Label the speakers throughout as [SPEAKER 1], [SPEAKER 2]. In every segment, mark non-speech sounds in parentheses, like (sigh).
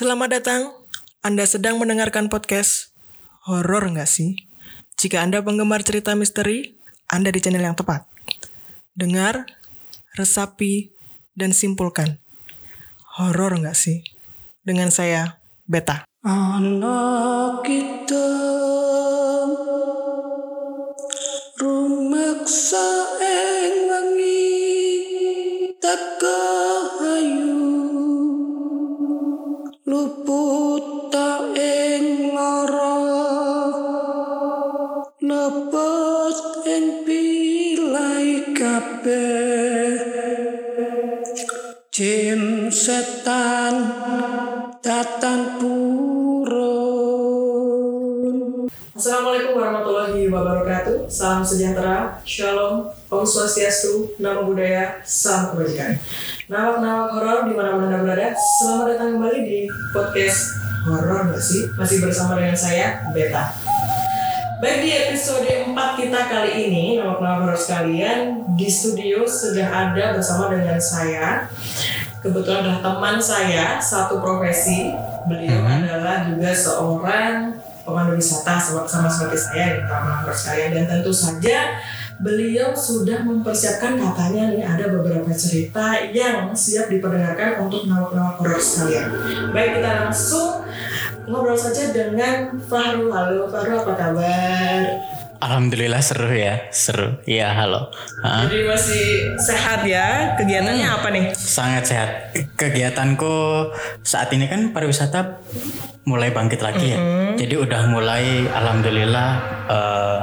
[SPEAKER 1] Selamat datang. Anda sedang mendengarkan podcast horor nggak sih? Jika Anda penggemar cerita misteri, Anda di channel yang tepat. Dengar, resapi, dan simpulkan. Horor nggak sih? Dengan saya, Beta.
[SPEAKER 2] Anak kita rumaksa ing datang purun
[SPEAKER 1] Assalamualaikum warahmatullahi wabarakatuh. Salam sejahtera, shalom, om swastiastu, nama budaya, salam kebajikan. Nawak-nawak horor di mana anda berada, selamat datang kembali di podcast horor nggak sih? Masih bersama dengan saya, Beta. Baik di episode 4 kita kali ini, nawak-nawak horor sekalian, di studio sudah ada bersama dengan saya. Kebetulan adalah teman saya, satu profesi. Beliau adalah juga seorang pemandu wisata sama, seperti saya nih teman-teman sekalian dan tentu saja beliau sudah mempersiapkan katanya nih ada beberapa cerita yang siap diperdengarkan untuk nawak-nawak horor sekalian. Baik kita langsung ngobrol saja dengan Fahru. Halo Fahru apa kabar?
[SPEAKER 3] Alhamdulillah seru ya, seru. Iya, halo. Ah,
[SPEAKER 1] Jadi masih sehat ya? Kegiatannya apa nih?
[SPEAKER 3] sangat sehat. Kegiatanku saat ini kan pariwisata mulai bangkit lagi ya. Jadi udah mulai alhamdulillah eh,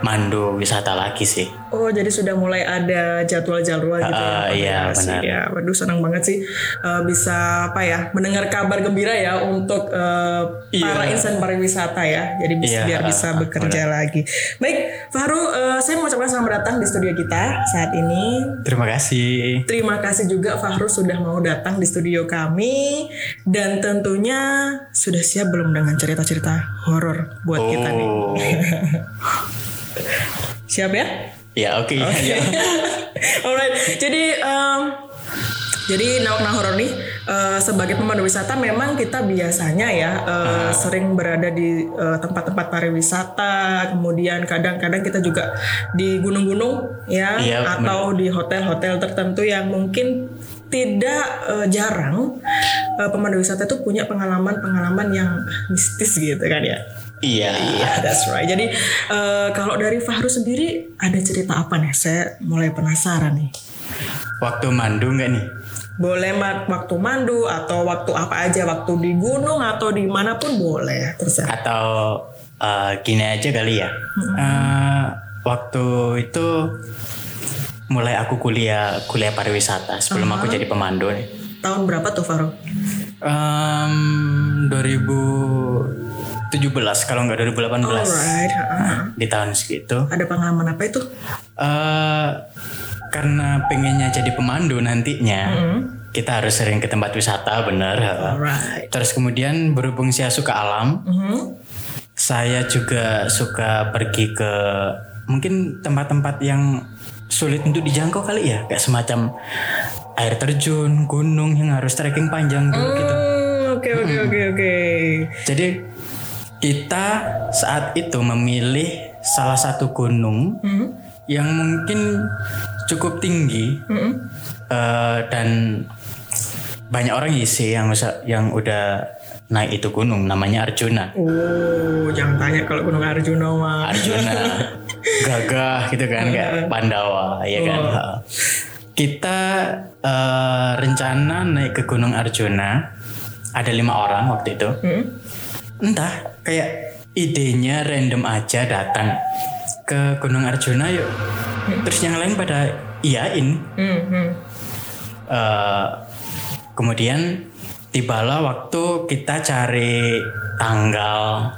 [SPEAKER 3] mandu wisata lagi sih.
[SPEAKER 1] Oh jadi sudah mulai ada jadwal-jadwal gitu ya?
[SPEAKER 3] Ah, iya,
[SPEAKER 1] koordinasi
[SPEAKER 3] benar.
[SPEAKER 1] Ya, waduh senang banget sih eh, bisa apa ya mendengar kabar gembira ya untuk eh, para
[SPEAKER 3] Iya.
[SPEAKER 1] insan pariwisata ya. Jadi bisa
[SPEAKER 3] Iya,
[SPEAKER 1] biar bisa bekerja lagi. Baik, Fahru, eh, saya mau ucapkan selamat datang di studio kita saat ini.
[SPEAKER 3] Terima kasih.
[SPEAKER 1] Terima kasih juga Fahru sudah mau datang di studio kami dan tentunya sudah siap belum dengan cerita-cerita horor buat kita nih.
[SPEAKER 3] Oh. (laughs)
[SPEAKER 1] Siap ya?
[SPEAKER 3] Ya, oke. Ya. (laughs)
[SPEAKER 1] Alright, jadi em, jadi nawak horor nih eh, sebagai pemandu wisata memang kita biasanya ya eh, sering berada di eh, tempat-tempat pariwisata, kemudian kadang-kadang kita juga di gunung-gunung ya
[SPEAKER 3] Iya,
[SPEAKER 1] atau di hotel-hotel tertentu yang mungkin tidak eh, jarang eh, pemandu wisata itu punya pengalaman-pengalaman yang mistis gitu kan ya.
[SPEAKER 3] Iya.
[SPEAKER 1] Iya, that's right. Jadi eh, kalau dari Fahru sendiri ada cerita apa nih? Saya mulai penasaran nih.
[SPEAKER 3] Waktu mandu nggak nih?
[SPEAKER 1] Boleh waktu mandu atau waktu apa aja, waktu di gunung atau di mana pun boleh, terserah.
[SPEAKER 3] atau eh, gini aja kali ya Eh, waktu itu mulai aku kuliah kuliah pariwisata sebelum aku jadi pemandu nih
[SPEAKER 1] Tahun berapa tuh Fahru?
[SPEAKER 3] Em, 2017 kalau nggak 2018
[SPEAKER 1] Alright. ah.
[SPEAKER 3] di tahun segitu
[SPEAKER 1] Ada pengalaman apa itu?
[SPEAKER 3] eh karena pengennya jadi pemandu nantinya kita harus sering ke tempat wisata bener
[SPEAKER 1] Alright.
[SPEAKER 3] terus kemudian berhubung saya suka alam
[SPEAKER 1] Mhm.
[SPEAKER 3] saya juga suka pergi ke mungkin tempat-tempat yang sulit untuk dijangkau kali ya kayak semacam air terjun gunung yang harus trekking panjang dulu gitu
[SPEAKER 1] Hmm, Oke oke oke oke.
[SPEAKER 3] jadi kita saat itu memilih salah satu gunung
[SPEAKER 1] Hmm.
[SPEAKER 3] yang mungkin cukup tinggi
[SPEAKER 1] Hmm.
[SPEAKER 3] eh, dan banyak orang isi yang yang udah naik itu gunung namanya Arjuna.
[SPEAKER 1] Oh, jangan tanya kalau Gunung Arjuna mah.
[SPEAKER 3] Arjuna. (laughs) Gagah gitu kan kayak Pandawa ya kan? Kita eh, rencana naik ke Gunung Arjuna ada lima orang waktu itu.
[SPEAKER 1] Hmm?
[SPEAKER 3] entah kayak idenya random aja datang ke Gunung Arjuna yuk. Terus yang lain pada iyain
[SPEAKER 1] Hmm, hmm.
[SPEAKER 3] Eh, kemudian tibalah waktu kita cari tanggal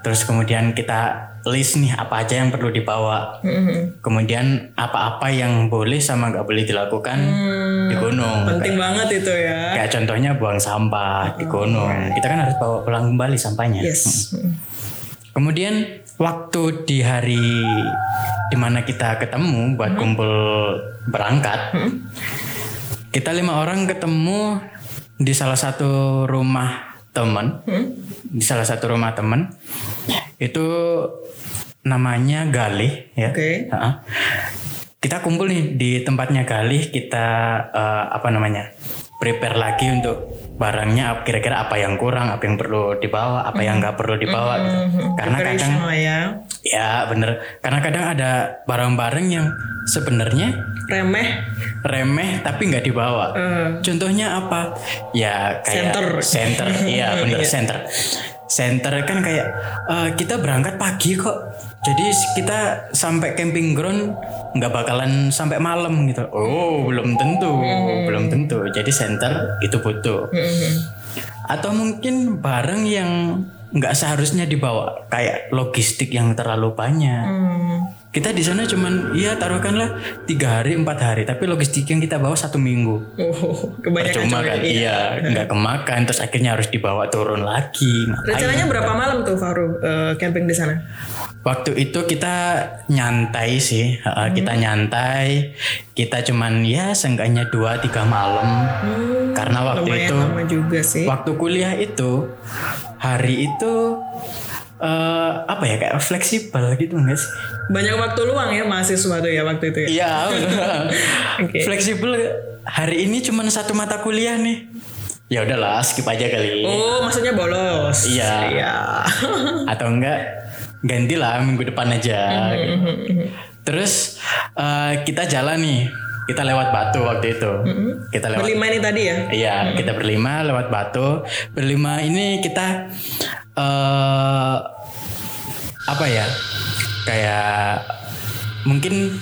[SPEAKER 3] terus kemudian kita list nih apa aja yang perlu dibawa
[SPEAKER 1] Hmm,
[SPEAKER 3] kemudian apa-apa yang boleh sama nggak boleh dilakukan di gunung
[SPEAKER 1] Penting banget itu ya.
[SPEAKER 3] kayak contohnya buang sampah di gunung kita kan harus bawa pulang kembali sampahnya
[SPEAKER 1] Yes. Hmm.
[SPEAKER 3] kemudian waktu di hari di mana kita ketemu buat kumpul berangkat kita lima orang ketemu di salah satu rumah temen, di salah satu rumah temen itu namanya Galih ya.
[SPEAKER 1] Oke.
[SPEAKER 3] Ha-ha. Kita kumpul nih di tempatnya Galih, kita eh, apa namanya? prepare lagi untuk barangnya kira-kira apa yang kurang, apa yang perlu dibawa, apa yang nggak perlu dibawa gitu. Karena kadang
[SPEAKER 1] Preparation lah ya.
[SPEAKER 3] ya bener, karena kadang ada barang-barang yang sebenarnya
[SPEAKER 1] Remeh.
[SPEAKER 3] remeh tapi nggak dibawa.
[SPEAKER 1] Eh,
[SPEAKER 3] Contohnya apa? Ya kayak
[SPEAKER 1] Center.
[SPEAKER 3] center. Iya bener (laughs) center. Center kan kayak eh, kita berangkat pagi kok. Jadi kita sampai camping ground nggak bakalan sampai malam gitu. Oh belum tentu, belum tentu. Jadi center itu butuh. Atau mungkin barang yang nggak seharusnya dibawa kayak logistik yang terlalu banyak.
[SPEAKER 1] hmm.
[SPEAKER 3] Kita di sana cuman ya taruhkanlah tiga hari empat hari, tapi logistik yang kita bawa satu minggu.
[SPEAKER 1] Oh, kebanyakan
[SPEAKER 3] kan iya nggak kemakan, terus akhirnya harus dibawa turun lagi.
[SPEAKER 1] Rencananya berapa malam tuh Faru eh, camping di sana?
[SPEAKER 3] Waktu itu kita nyantai sih, uh, kita nyantai, kita cuman ya seenggaknya dua tiga malam. Karena waktu itu
[SPEAKER 1] lama juga sih.
[SPEAKER 3] waktu kuliah itu hari itu eh apa ya kayak fleksibel gitu enggak sih?
[SPEAKER 1] Banyak waktu luang ya mahasiswa tuh ya waktu itu ya.
[SPEAKER 3] Iya. (laughs)
[SPEAKER 1] Oke.
[SPEAKER 3] fleksibel. Hari ini cuma satu mata kuliah nih. Ya udahlah, skip aja kali.
[SPEAKER 1] Oh, maksudnya bolos.
[SPEAKER 3] Iya.
[SPEAKER 1] Iya. (laughs)
[SPEAKER 3] Atau enggak gantilah minggu depan aja. gitu. Terus eh, kita jalan nih. Kita lewat Batu waktu itu. Kita lewat
[SPEAKER 1] Berlima ini tadi ya.
[SPEAKER 3] Iya, kita berlima lewat Batu. Berlima ini kita eh apa ya? Kayak mungkin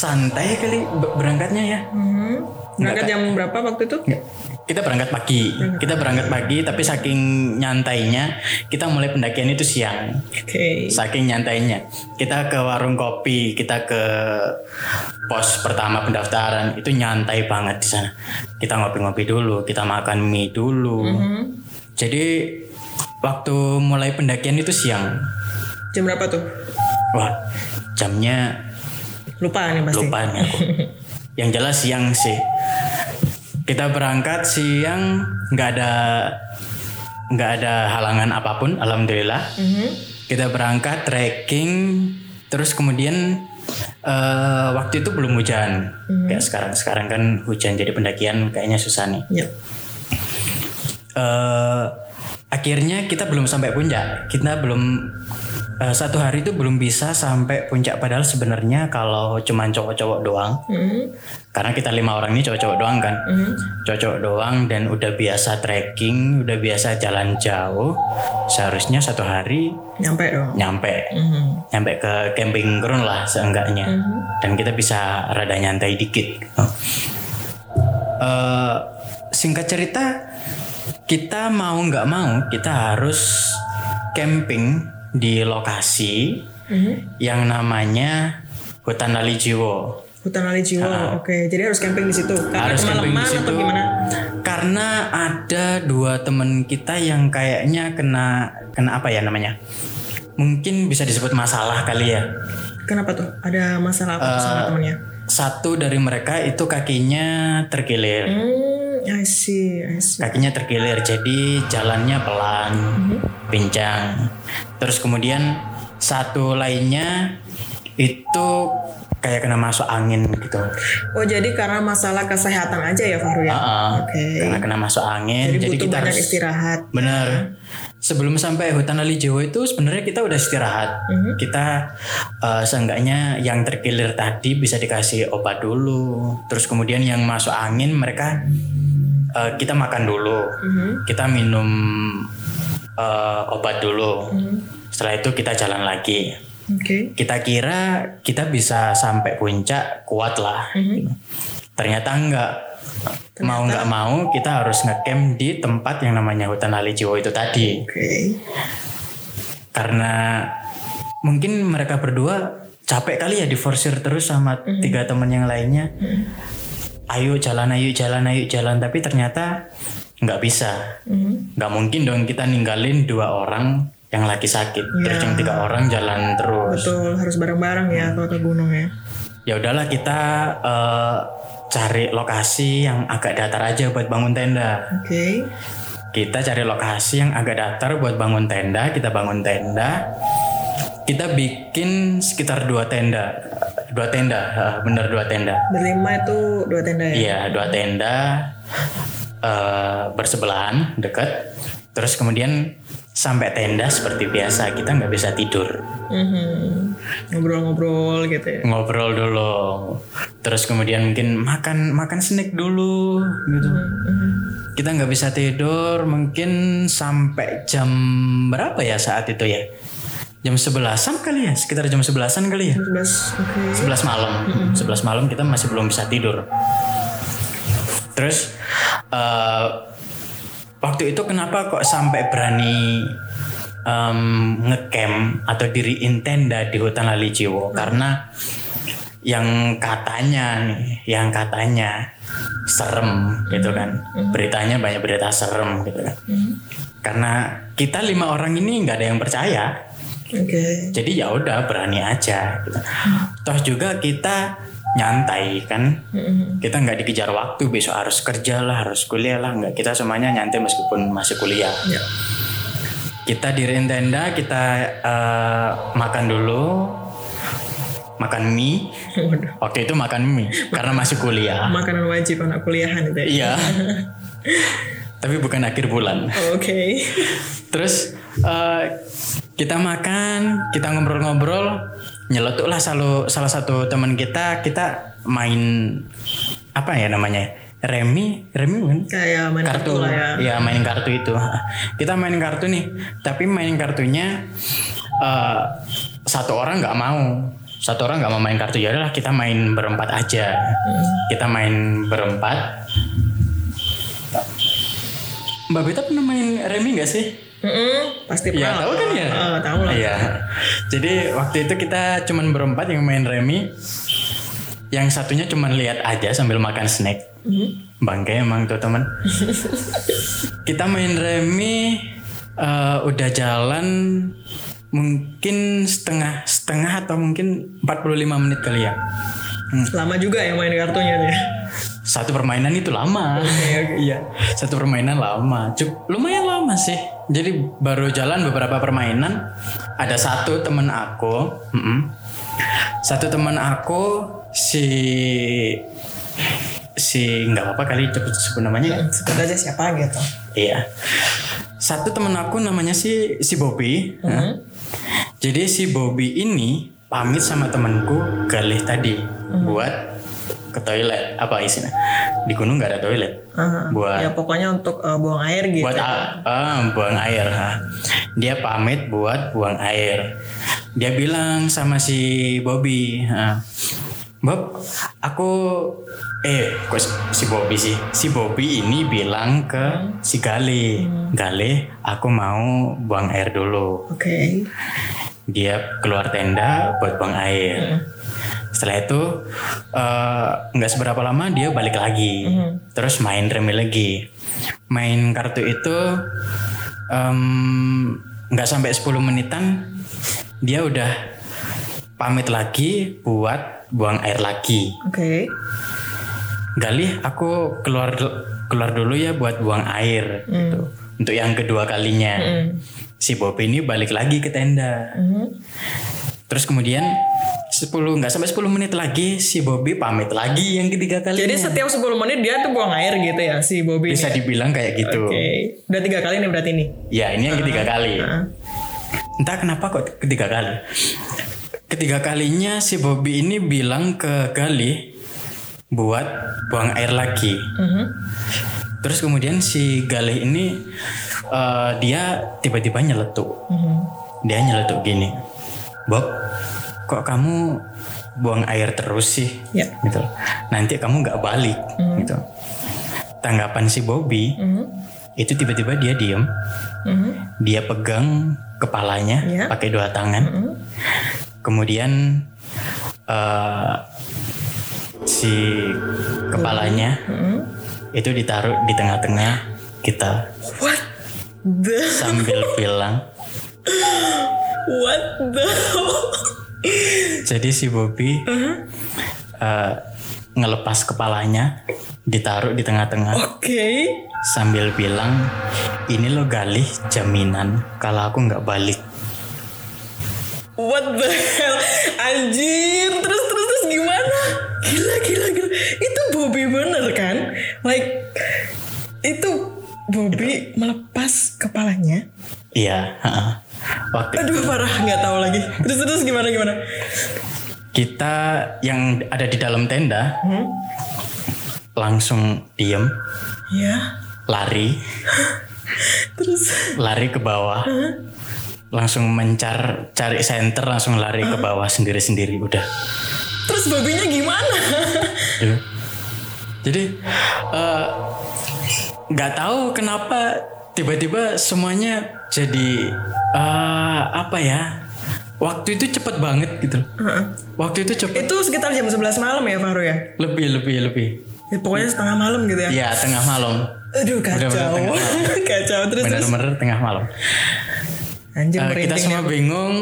[SPEAKER 3] santai kali be- berangkatnya ya.
[SPEAKER 1] Hmm. Berangkat jam berapa waktu itu?
[SPEAKER 3] Nggak. Kita berangkat pagi. Kita berangkat pagi tapi saking nyantainya kita mulai pendakian itu siang.
[SPEAKER 1] Oke.
[SPEAKER 3] Saking nyantainya. Kita ke warung kopi, kita ke pos pertama pendaftaran itu nyantai banget di sana. Kita ngopi-ngopi dulu, kita makan mie dulu.
[SPEAKER 1] Hmm.
[SPEAKER 3] Jadi waktu mulai pendakian itu siang.
[SPEAKER 1] Jam berapa tuh?
[SPEAKER 3] Wah, jamnya
[SPEAKER 1] Lupa nih pasti.
[SPEAKER 3] lupa nih aku. (laughs) Yang jelas siang sih. Kita berangkat siang nggak ada nggak ada halangan apa pun, alhamdulillah.
[SPEAKER 1] Mhm.
[SPEAKER 3] Kita berangkat trekking, terus kemudian eh, waktu itu belum hujan. Kayak sekarang sekarang kan hujan jadi pendakian kayaknya susah nih.
[SPEAKER 1] Ya.
[SPEAKER 3] eh akhirnya kita belum sampai puncak. Kita belum eh, satu hari itu belum bisa sampai puncak padahal sebenarnya kalau cuman cowok-cowok doang.
[SPEAKER 1] Mhm.
[SPEAKER 3] Karena kita lima orang ini cowok-cowok doang kan.
[SPEAKER 1] Mhm.
[SPEAKER 3] Cowok doang dan udah biasa trekking, udah biasa jalan jauh. Seharusnya satu hari
[SPEAKER 1] Nyampe dong.
[SPEAKER 3] nyampe.
[SPEAKER 1] Mhm.
[SPEAKER 3] Nyampe ke camping ground lah seenggaknya. Dan kita bisa rada nyantai dikit. Eh, singkat cerita kita mau nggak mau kita harus camping di lokasi
[SPEAKER 1] Mhm.
[SPEAKER 3] yang namanya hutan lali jiwo
[SPEAKER 1] Hutan Ali Jiwo. Oke, jadi harus camping di situ. Karena
[SPEAKER 3] harus camping di situ
[SPEAKER 1] atau gimana?
[SPEAKER 3] karena ada dua temen kita yang kayaknya kena kena apa ya namanya mungkin bisa disebut masalah kali ya
[SPEAKER 1] Kenapa tuh? Ada masalah apa
[SPEAKER 3] Eh,
[SPEAKER 1] sama temennya?
[SPEAKER 3] satu dari mereka itu kakinya terkilir
[SPEAKER 1] Hmm, I see, I see.
[SPEAKER 3] kakinya terkilir jadi jalannya pelan pincang terus kemudian satu lainnya itu kayak kena masuk angin gitu
[SPEAKER 1] Oh, jadi karena masalah kesehatan aja ya Fahru ya?
[SPEAKER 3] Ah,
[SPEAKER 1] Oke.
[SPEAKER 3] karena kena masuk angin
[SPEAKER 1] Jadi,
[SPEAKER 3] jadi,
[SPEAKER 1] butuh
[SPEAKER 3] kita
[SPEAKER 1] banyak
[SPEAKER 3] harus
[SPEAKER 1] istirahat.
[SPEAKER 3] benar sebelum sampai hutan lali Jawa itu sebenarnya kita udah istirahat kita eh, seenggaknya yang terkilir tadi bisa dikasih obat dulu terus kemudian yang masuk angin mereka eh, kita makan dulu.
[SPEAKER 1] Mhm.
[SPEAKER 3] kita minum eh, obat dulu. Setelah itu kita jalan lagi.
[SPEAKER 1] Oke.
[SPEAKER 3] kita kira kita bisa sampai puncak kuat lah. Ternyata enggak. Mau nggak mau kita harus ngecamp di tempat yang namanya hutan lali Jiwo itu tadi.
[SPEAKER 1] Oke.
[SPEAKER 3] karena mungkin mereka berdua capek kali ya diforsir terus sama tiga teman yang lainnya ayo jalan ayo jalan ayo jalan tapi ternyata nggak bisa
[SPEAKER 1] Mhm.
[SPEAKER 3] nggak mungkin dong kita ninggalin dua orang yang lagi sakit terus yang tiga orang jalan terus
[SPEAKER 1] Betul, harus bareng-bareng ya kalau ke gunung ya.
[SPEAKER 3] ya udahlah kita eh, cari lokasi yang agak datar aja buat bangun tenda.
[SPEAKER 1] Oke.
[SPEAKER 3] Kita cari lokasi yang agak datar buat bangun tenda, kita bangun tenda. Kita bikin sekitar dua tenda, dua tenda, bener dua tenda.
[SPEAKER 1] Berlima itu dua tenda ya?
[SPEAKER 3] Iya, dua tenda eh, bersebelahan, deket. Terus kemudian sampai tenda seperti biasa, kita nggak bisa tidur.
[SPEAKER 1] Mhm. Ngobrol-ngobrol gitu ya.
[SPEAKER 3] Ngobrol dulu. Terus kemudian mungkin makan makan snack dulu gitu. Kita nggak bisa tidur mungkin sampai jam berapa ya saat itu ya? Jam sebelasan kali ya, sekitar jam sebelasan kali ya.
[SPEAKER 1] 11. Oke.
[SPEAKER 3] 11 malam. 11 malam kita masih belum bisa tidur. Terus eh, waktu itu kenapa kok sampai berani em, ngecamp atau diriin tenda di hutan Lali Jiwo? Karena yang katanya nih, yang katanya serem gitu kan. Beritanya banyak berita serem gitu kan. Karena kita lima orang ini nggak ada yang percaya.
[SPEAKER 1] Oke.
[SPEAKER 3] Jadi ya udah berani aja. Gitu. Toh juga kita nyantai kan. Kita nggak dikejar waktu besok harus kerja lah, harus kuliah lah. Nggak kita semuanya nyantai meskipun masih kuliah.
[SPEAKER 1] Ya.
[SPEAKER 3] Kita diriin tenda, kita eh, makan dulu, makan mie.
[SPEAKER 1] Waduh.
[SPEAKER 3] Waktu itu makan mie karena masih kuliah.
[SPEAKER 1] Makanan wajib anak kuliahan itu ya?
[SPEAKER 3] Iya. (laughs) Tapi bukan akhir bulan.
[SPEAKER 1] Oke.
[SPEAKER 3] Terus eh, kita makan, kita ngobrol-ngobrol, nyeletuklah salah salah satu teman kita, kita main apa ya namanya? Remi, Remi bukan?
[SPEAKER 1] Kayak main kartu,
[SPEAKER 3] kartu
[SPEAKER 1] lah ya.
[SPEAKER 3] ya mainin kartu itu kita mainin kartu nih tapi mainin kartunya eh, satu orang nggak mau satu orang nggak mau main kartu ya udahlah kita main berempat aja kita main berempat Mbak Beta pernah main remi nggak sih?
[SPEAKER 1] Mm-mm, pasti
[SPEAKER 3] Ya
[SPEAKER 1] pernah
[SPEAKER 3] tahu kan ya?
[SPEAKER 1] Ah, tahu lah.
[SPEAKER 3] Iya. Jadi waktu itu kita cuman berempat yang main remi. Yang satunya cuman lihat aja sambil makan snack.
[SPEAKER 1] Mhm.
[SPEAKER 3] Bangke emang tuh teman. (laughs) kita main remi eh, udah jalan mungkin setengah setengah atau mungkin 45 menit kali ya.
[SPEAKER 1] Lama juga ya main kartunya nih.
[SPEAKER 3] Satu permainan itu lama. (laughs) Iya, satu permainan lama. Cuk, lumayan lama sih. Jadi baru jalan beberapa permainan. Ada satu temen aku, mm-mm. satu temen aku si si nggak apa kali cepet sebut namanya.
[SPEAKER 1] Sebut aja siapa gitu.
[SPEAKER 3] Iya. Satu temen aku namanya si si Bobby. Nah, Jadi si Bobby ini pamit sama temanku Galih tadi buat ke toilet apa isinya? Di gunung nggak ada toilet.
[SPEAKER 1] Ah,
[SPEAKER 3] buat
[SPEAKER 1] ya pokoknya untuk eh, buang air gitu.
[SPEAKER 3] buat ah, buang air ha. dia pamit buat buang air. Dia bilang sama si Bobby ha, Bob aku eh kok si- Bobby sih? Si Bobby ini bilang ke si Gale. Gale aku mau buang air dulu.
[SPEAKER 1] Oke.
[SPEAKER 3] dia keluar tenda buat buang air. Setelah itu eh, nggak seberapa lama dia balik lagi, terus main remi lagi. Main kartu itu nggak sampai 10 menitan dia udah pamit lagi buat buang air lagi.
[SPEAKER 1] Oke.
[SPEAKER 3] Galih aku keluar keluar dulu ya buat buang air gitu. Untuk yang kedua kalinya. Si Bob ini balik lagi ke tenda. Terus kemudian 10 nggak sampai 10 menit lagi si Bobby pamit lagi yang ketiga kali.
[SPEAKER 1] Jadi setiap 10 menit dia tuh buang air gitu ya si Bobby.
[SPEAKER 3] bisa
[SPEAKER 1] ini.
[SPEAKER 3] dibilang kayak gitu.
[SPEAKER 1] Oke. Udah tiga kali nih berarti nih.
[SPEAKER 3] Ya ini yang ketiga kali.
[SPEAKER 1] Ah.
[SPEAKER 3] Entah kenapa kok ketiga kali. Ketiga kalinya si Bobby ini bilang ke Gali buat buang air lagi.
[SPEAKER 1] Mhm.
[SPEAKER 3] Terus kemudian si Galih ini eh, dia tiba-tiba nyeletuk.
[SPEAKER 1] Mhm.
[SPEAKER 3] Dia nyeletuk gini, Bob, kok kamu buang air terus sih?
[SPEAKER 1] Ya.
[SPEAKER 3] Gitu. Nanti kamu nggak balik. Gitu. Tanggapan si Bobby
[SPEAKER 1] Mhm.
[SPEAKER 3] itu tiba-tiba dia diem,
[SPEAKER 1] Mhm.
[SPEAKER 3] dia pegang kepalanya
[SPEAKER 1] Ya.
[SPEAKER 3] pakai dua tangan,
[SPEAKER 1] Mhm.
[SPEAKER 3] kemudian eh, si kepalanya
[SPEAKER 1] Mhm.
[SPEAKER 3] itu ditaruh di tengah-tengah kita
[SPEAKER 1] What the
[SPEAKER 3] sambil bilang
[SPEAKER 1] What the
[SPEAKER 3] jadi si Bobby
[SPEAKER 1] Uh-huh.
[SPEAKER 3] eh, ngelepas kepalanya, ditaruh di tengah-tengah
[SPEAKER 1] Oke.
[SPEAKER 3] sambil bilang, ini lo galih jaminan kalau aku nggak balik.
[SPEAKER 1] What the hell? Anjir, terus terus terus gimana? Gila gila gila. Itu Bobby bener kan? Like itu Bobby melepas kepalanya.
[SPEAKER 3] Iya, heeh. Waktu
[SPEAKER 1] Aduh parah nggak tahu lagi. Terus terus gimana gimana?
[SPEAKER 3] kita yang ada di dalam tenda langsung diem,
[SPEAKER 1] Ya.
[SPEAKER 3] lari, (laughs)
[SPEAKER 1] Terus
[SPEAKER 3] lari ke bawah, langsung mencar cari center, langsung lari ke bawah sendiri-sendiri udah.
[SPEAKER 1] terus Bobby-nya gimana?
[SPEAKER 3] Jadi eh, nggak tahu kenapa tiba-tiba semuanya jadi eh, apa ya? Waktu itu cepet banget gitu. Waktu itu cepet
[SPEAKER 1] itu sekitar jam 11 malam ya Fahru ya?
[SPEAKER 3] lebih lebih lebih.
[SPEAKER 1] ya pokoknya setengah malam gitu ya.
[SPEAKER 3] Ya tengah malam.
[SPEAKER 1] Aduh kacau.
[SPEAKER 3] Bener-bener tengah (laughs)
[SPEAKER 1] kacau terus.
[SPEAKER 3] Bener-bener tengah malam.
[SPEAKER 1] Anjir
[SPEAKER 3] Eh, kita semua
[SPEAKER 1] nih.
[SPEAKER 3] bingung.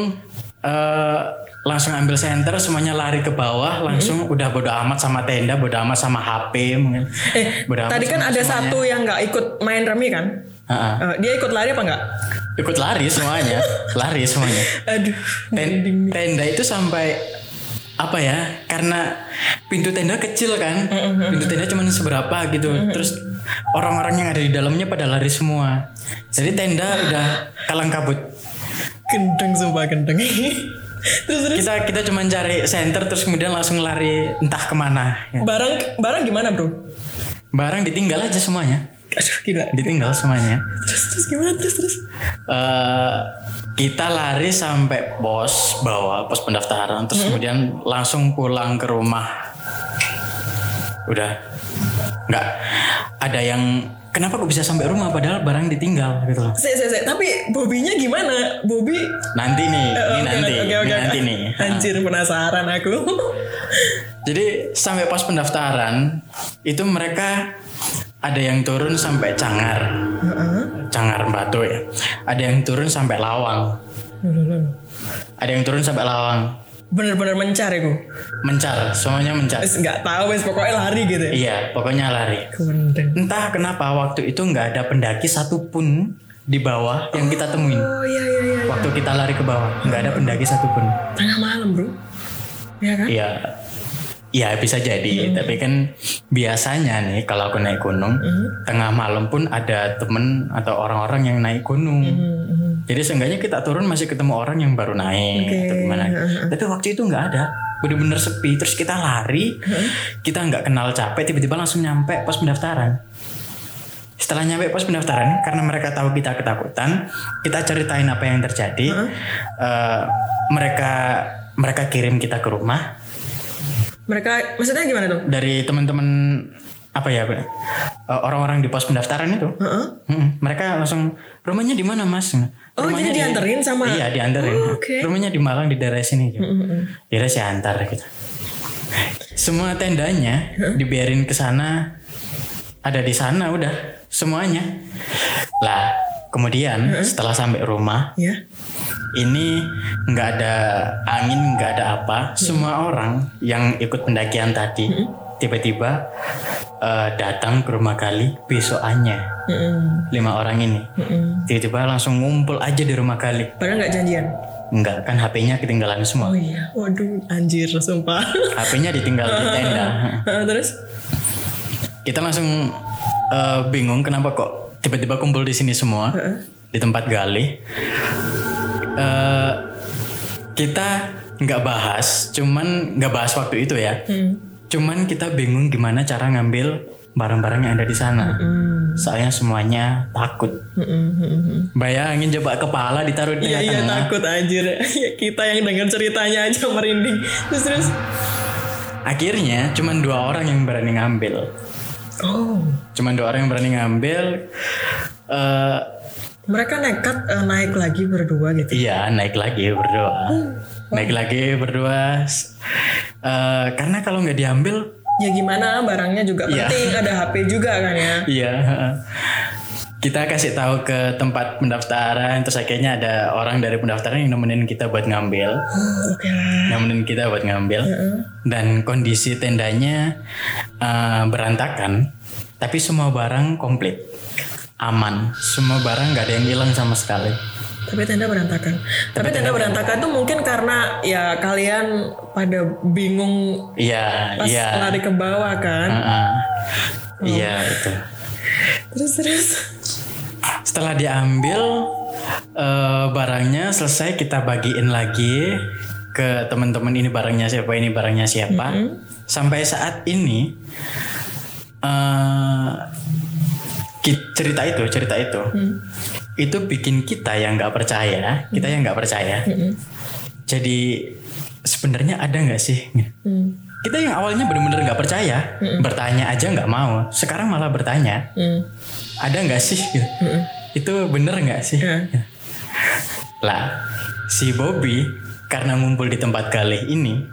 [SPEAKER 3] eh, langsung ambil center, semuanya lari ke bawah, langsung udah bodo amat sama tenda, bodo amat sama HP mungkin.
[SPEAKER 1] Eh,
[SPEAKER 3] Bodo amat
[SPEAKER 1] tadi kan ada
[SPEAKER 3] semuanya.
[SPEAKER 1] satu yang nggak ikut main remi kan? Eh, dia ikut lari apa nggak?
[SPEAKER 3] Ikut lari semuanya, (laughs) lari semuanya.
[SPEAKER 1] Aduh.
[SPEAKER 3] Ten- tenda itu sampai apa ya? Karena pintu tenda kecil kan, pintu tenda cuma seberapa gitu. Terus orang-orang yang ada di dalamnya pada lari semua. Jadi tenda udah kalang kabut.
[SPEAKER 1] Gendeng sumpah gendeng. (laughs) terus terus
[SPEAKER 3] Kita kita cuma cari center terus kemudian langsung lari entah ke mana. ya.
[SPEAKER 1] barang barang gimana bro?
[SPEAKER 3] Barang ditinggal aja semuanya,
[SPEAKER 1] Aduh gila.
[SPEAKER 3] ditinggal semuanya.
[SPEAKER 1] Terus terus gimana terus terus?
[SPEAKER 3] eh kita lari sampai pos bawah pos pendaftaran terus kemudian langsung pulang ke rumah udah nggak ada yang kenapa kok bisa sampai rumah padahal barang ditinggal gitu loh
[SPEAKER 1] Se, se, se. Tapi Bobinya gimana? Bobby
[SPEAKER 3] nanti nih ini
[SPEAKER 1] Oke,
[SPEAKER 3] nanti
[SPEAKER 1] oke,
[SPEAKER 3] ini
[SPEAKER 1] oke.
[SPEAKER 3] nanti nih (laughs)
[SPEAKER 1] Anjir penasaran aku.
[SPEAKER 3] jadi sampai pos pendaftaran itu mereka ada yang turun sampai Cangar. Cangar Batu ya. Ada yang turun sampai Lawang. Ada yang turun sampai Lawang.
[SPEAKER 1] Bener-bener mencar ya
[SPEAKER 3] mencar semuanya mencar.
[SPEAKER 1] Nggak tahu wes pokoknya lari gitu ya.
[SPEAKER 3] iya pokoknya lari. Entah kenapa waktu itu nggak ada pendaki satupun di bawah yang kita temuin.
[SPEAKER 1] Oh iya iya iya.
[SPEAKER 3] waktu kita lari ke bawah nggak ada pendaki satupun.
[SPEAKER 1] Tengah malam bro. Ya kan?
[SPEAKER 3] iya Ya bisa jadi, tapi kan biasanya nih kalau aku naik gunung, tengah malam pun ada temen atau orang-orang yang naik gunung. Jadi seenggaknya kita turun masih ketemu orang yang baru naik atau gimana. Tapi waktu itu nggak ada, bener-bener sepi. Terus kita lari, kita nggak kenal capek, tiba-tiba langsung nyampe pos pendaftaran. Setelah nyampe pos pendaftaran, karena mereka tahu kita ketakutan, kita ceritain apa yang terjadi. Eh, mereka mereka kirim kita ke rumah
[SPEAKER 1] Mereka maksudnya gimana tuh?
[SPEAKER 3] dari teman-teman apa ya eh, orang-orang di pos pendaftaran itu. Mm-mm. mereka langsung rumahnya di mana mas?
[SPEAKER 1] Oh,
[SPEAKER 3] Rumahnya
[SPEAKER 1] jadi
[SPEAKER 3] di-
[SPEAKER 1] dianterin sama-
[SPEAKER 3] Iya dianterin.
[SPEAKER 1] Oh, oke.
[SPEAKER 3] Rumahnya di Malang di daerah sini. Gitu. Ya udah saya antar gitu. Semua tendanya dibiarin ke sana ada di sana udah semuanya. Lah kemudian setelah sampai rumah
[SPEAKER 1] Ya.
[SPEAKER 3] Ini nggak ada angin nggak ada apa semua orang yang ikut pendakian tadi tiba-tiba eh, datang ke rumah Gali besokannya
[SPEAKER 1] Mm-mm.
[SPEAKER 3] lima orang ini
[SPEAKER 1] Mm-mm.
[SPEAKER 3] tiba-tiba langsung ngumpul aja di rumah Gali
[SPEAKER 1] Padahal nggak janjian.
[SPEAKER 3] nggak kan HP-nya ketinggalan semua
[SPEAKER 1] Oh iya. Waduh, anjir sumpah.
[SPEAKER 3] HP-nya ditinggal di tenda (laughs)
[SPEAKER 1] Terus?
[SPEAKER 3] kita langsung eh, bingung kenapa kok tiba-tiba kumpul di sini semua di tempat Gali Eh, kita nggak bahas cuman nggak bahas waktu itu ya cuman kita bingung gimana cara ngambil barang-barang yang ada di sana soalnya semuanya takut
[SPEAKER 1] Mm-mm, mm-mm.
[SPEAKER 3] bayangin coba kepala ditaruh di
[SPEAKER 1] Iya iya
[SPEAKER 3] tengah-tengah
[SPEAKER 1] takut anjir. (laughs) Kita yang dengar ceritanya aja merinding. Terus terus.
[SPEAKER 3] akhirnya cuman dua orang yang berani ngambil
[SPEAKER 1] Oh.
[SPEAKER 3] cuman dua orang yang berani ngambil eh
[SPEAKER 1] Mereka nekat eh, naik lagi berdua gitu.
[SPEAKER 3] Iya naik lagi berdua,
[SPEAKER 1] Hmm.
[SPEAKER 3] naik lagi berdua. Eh, karena kalau nggak diambil,
[SPEAKER 1] Ya gimana barangnya juga
[SPEAKER 3] Iya.
[SPEAKER 1] penting. Ada HP juga kan ya.
[SPEAKER 3] iya. kita kasih tahu ke tempat pendaftaran terus akhirnya ada orang dari pendaftaran yang nemenin kita buat ngambil
[SPEAKER 1] Oke lah.
[SPEAKER 3] nemenin kita buat ngambil dan kondisi tendanya eh, berantakan tapi semua barang komplit aman. Semua barang nggak ada yang hilang sama sekali.
[SPEAKER 1] Tapi tenda berantakan. Tapi tenda berantakan tuh mungkin karena ya kalian pada bingung
[SPEAKER 3] iya
[SPEAKER 1] pas
[SPEAKER 3] iya.
[SPEAKER 1] lari ke bawah kan.
[SPEAKER 3] Heeh. iya itu
[SPEAKER 1] Terus terus.
[SPEAKER 3] setelah diambil eh, barangnya selesai kita bagiin lagi ke teman-teman ini barangnya siapa? Ini barangnya siapa? Sampai saat ini ki- cerita itu cerita itu. Itu bikin kita yang nggak percaya kita yang nggak percaya. Jadi sebenarnya ada nggak sih?
[SPEAKER 1] Hmm.
[SPEAKER 3] kita yang awalnya benar-benar nggak percaya bertanya aja nggak mau sekarang malah bertanya
[SPEAKER 1] Hmm.
[SPEAKER 3] ada nggak sih? Gitu. itu bener nggak sih?
[SPEAKER 1] Ya.
[SPEAKER 3] lah si Bobby karena ngumpul di tempat gali ini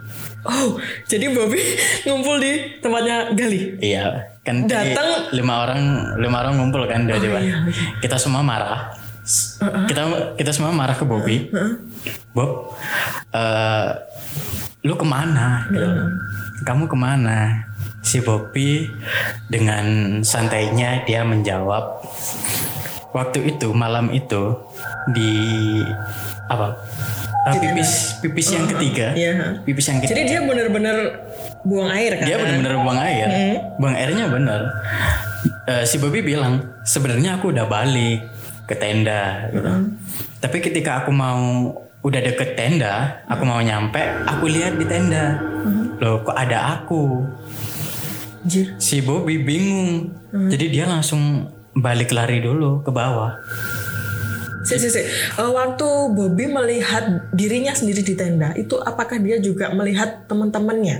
[SPEAKER 1] Oh, jadi Bobby (laughs) ngumpul di tempatnya Gali.
[SPEAKER 3] iya kan
[SPEAKER 1] Datang-
[SPEAKER 3] lima orang lima orang ngumpul kan dari
[SPEAKER 1] iya,
[SPEAKER 3] kita semua marah. Kita kita semua marah ke Bobby. Bob eh, lu ke mana? Gitu. kamu ke mana? Si Bobby dengan santainya dia menjawab waktu itu malam itu di apa? Eh, pipis pipis yang ketiga.
[SPEAKER 1] Iya.
[SPEAKER 3] pipis yang ketiga.
[SPEAKER 1] Jadi dia bener-bener buang air kan?
[SPEAKER 3] dia benar-benar buang air. Buang airnya bener. Eh, si Bobby bilang sebenarnya aku udah balik ke tenda. Gitu. tapi ketika aku mau udah deket tenda aku mau nyampe aku lihat di tenda. Loh kok ada aku?
[SPEAKER 1] Anjir.
[SPEAKER 3] si Bobby bingung. Jadi dia langsung balik lari dulu ke bawah.
[SPEAKER 1] Si, si, si. Eh, waktu Bobby melihat dirinya sendiri di tenda, itu apakah dia juga melihat teman-temannya?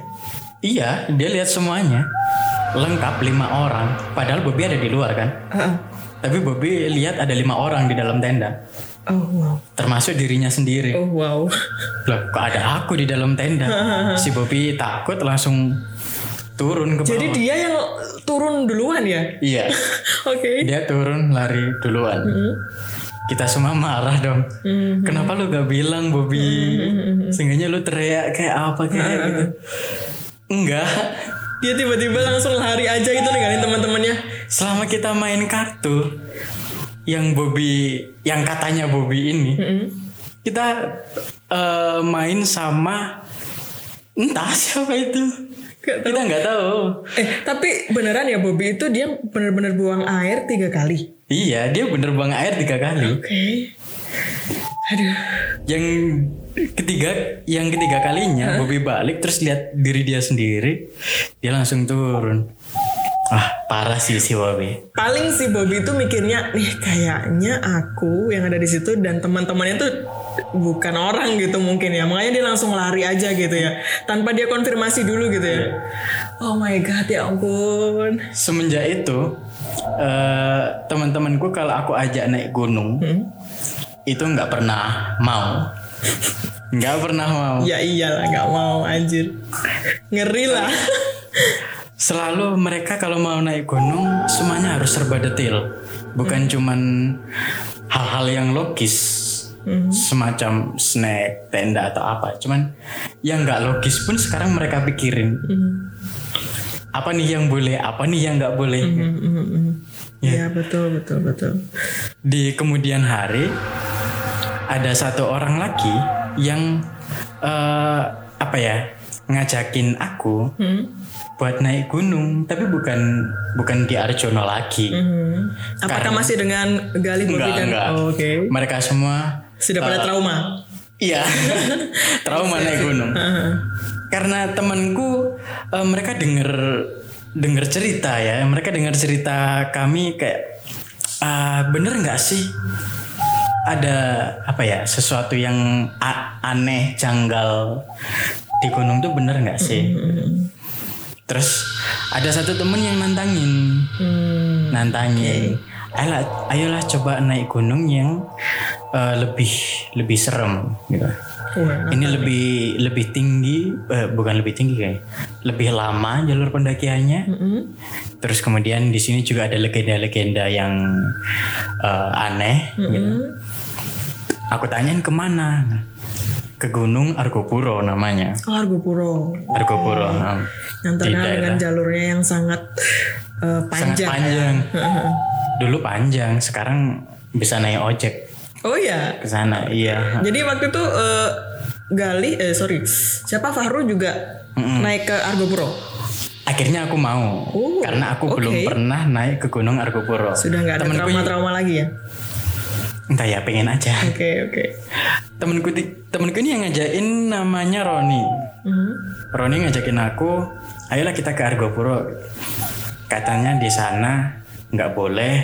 [SPEAKER 3] Iya dia lihat semuanya lengkap lima orang padahal Bobby ada di luar kan
[SPEAKER 1] Heeh.
[SPEAKER 3] tapi Bobby lihat ada lima orang di dalam tenda
[SPEAKER 1] Oh wow.
[SPEAKER 3] termasuk dirinya sendiri
[SPEAKER 1] Oh wow.
[SPEAKER 3] Loh, kok ada aku di dalam tenda? si Bobby takut langsung turun ke bawah.
[SPEAKER 1] Jadi dia yang turun duluan ya?
[SPEAKER 3] Iya, (laughs)
[SPEAKER 1] Oke.
[SPEAKER 3] dia turun lari duluan. Kita semua marah dong. Kenapa lu gak bilang Bobby? Seenggaknya lu teriak kayak apa kayak gitu. Enggak.
[SPEAKER 1] Dia tiba-tiba langsung lari aja gitu ninggalin teman-temannya.
[SPEAKER 3] Selama kita main kartu yang Bobby yang katanya Bobby ini, kita eh, main sama entah (laughs) siapa itu.
[SPEAKER 1] Gak tahu.
[SPEAKER 3] Kita nggak tahu.
[SPEAKER 1] Eh tapi beneran ya Bobby itu dia bener-bener buang air tiga kali.
[SPEAKER 3] Iya, dia bener buang air tiga kali.
[SPEAKER 1] Oke. Aduh.
[SPEAKER 3] Yang ketiga, yang ketiga kalinya Bobby balik terus lihat diri dia sendiri, dia langsung turun. Ah, parah sih si Bobby.
[SPEAKER 1] Paling si Bobby itu mikirnya nih kayaknya aku yang ada di situ dan teman-temannya tuh bukan orang gitu mungkin ya. Makanya dia langsung lari aja gitu ya. Tanpa dia konfirmasi dulu gitu ya. Oh my god ya ampun.
[SPEAKER 3] Semenjak itu, eh, teman-temanku kalau aku ajak naik gunung, itu nggak pernah mau, nggak pernah mau.
[SPEAKER 1] Ya iyalah nggak mau anjir. Ngeri lah.
[SPEAKER 3] Selalu mereka kalau mau naik gunung semuanya harus serba detail, bukan cuman hal-hal yang logis semacam snack, tenda atau apa. Cuman yang nggak logis pun sekarang mereka pikirin. Apa nih yang boleh, apa nih yang nggak boleh.
[SPEAKER 1] Iya betul betul betul.
[SPEAKER 3] Di kemudian hari ada satu orang lagi yang eh, apa ya ngajakin aku buat naik gunung, tapi bukan bukan di Arjono lagi.
[SPEAKER 1] Hmm. Apakah masih dengan Gali Bobby
[SPEAKER 3] Enggak,
[SPEAKER 1] dan
[SPEAKER 3] enggak.
[SPEAKER 1] Oh, Oke.
[SPEAKER 3] Mereka semua
[SPEAKER 1] Sudah pada trauma.
[SPEAKER 3] iya (laughs) trauma naik gunung. Karena temanku eh, mereka denger denger cerita ya, mereka dengar cerita kami kayak ah bener nggak sih ada apa ya sesuatu yang a- aneh janggal di gunung tuh bener nggak sih? Terus ada satu temen yang nantangin,
[SPEAKER 1] Hmm.
[SPEAKER 3] nantangin. Ayolah, ayolah coba naik gunung yang eh, lebih lebih serem gitu.
[SPEAKER 1] Wah,
[SPEAKER 3] Ini lebih lebih tinggi, eh, bukan lebih tinggi kayak, lebih lama jalur pendakiannya.
[SPEAKER 1] Mm-mm.
[SPEAKER 3] Terus kemudian di sini juga ada legenda-legenda yang eh, aneh. Gitu. Aku tanyain ke mana? Ke Gunung Argopuro namanya.
[SPEAKER 1] Oh, Argopuro.
[SPEAKER 3] Argopuro. nah,
[SPEAKER 1] Yang terkenal dengan jalurnya yang sangat eh,
[SPEAKER 3] Sangat
[SPEAKER 1] panjang.
[SPEAKER 3] panjang. (laughs) Dulu panjang, sekarang bisa naik ojek
[SPEAKER 1] Oh ya.
[SPEAKER 3] ke sana. Iya.
[SPEAKER 1] Jadi waktu itu eh, Gali, eh sorry, siapa Fahru juga naik ke Argopuro.
[SPEAKER 3] Akhirnya aku mau
[SPEAKER 1] Oh,
[SPEAKER 3] karena aku
[SPEAKER 1] oke.
[SPEAKER 3] belum pernah naik ke Gunung Argopuro.
[SPEAKER 1] Sudah nggak ada trauma-trauma lagi ya?
[SPEAKER 3] Entah ya, pengen aja.
[SPEAKER 1] Oke oke.
[SPEAKER 3] Temenku ti- temenku ini yang ngajakin namanya Roni.
[SPEAKER 1] Mhm.
[SPEAKER 3] Roni ngajakin aku, ayolah kita ke Argopuro. Katanya di sana nggak boleh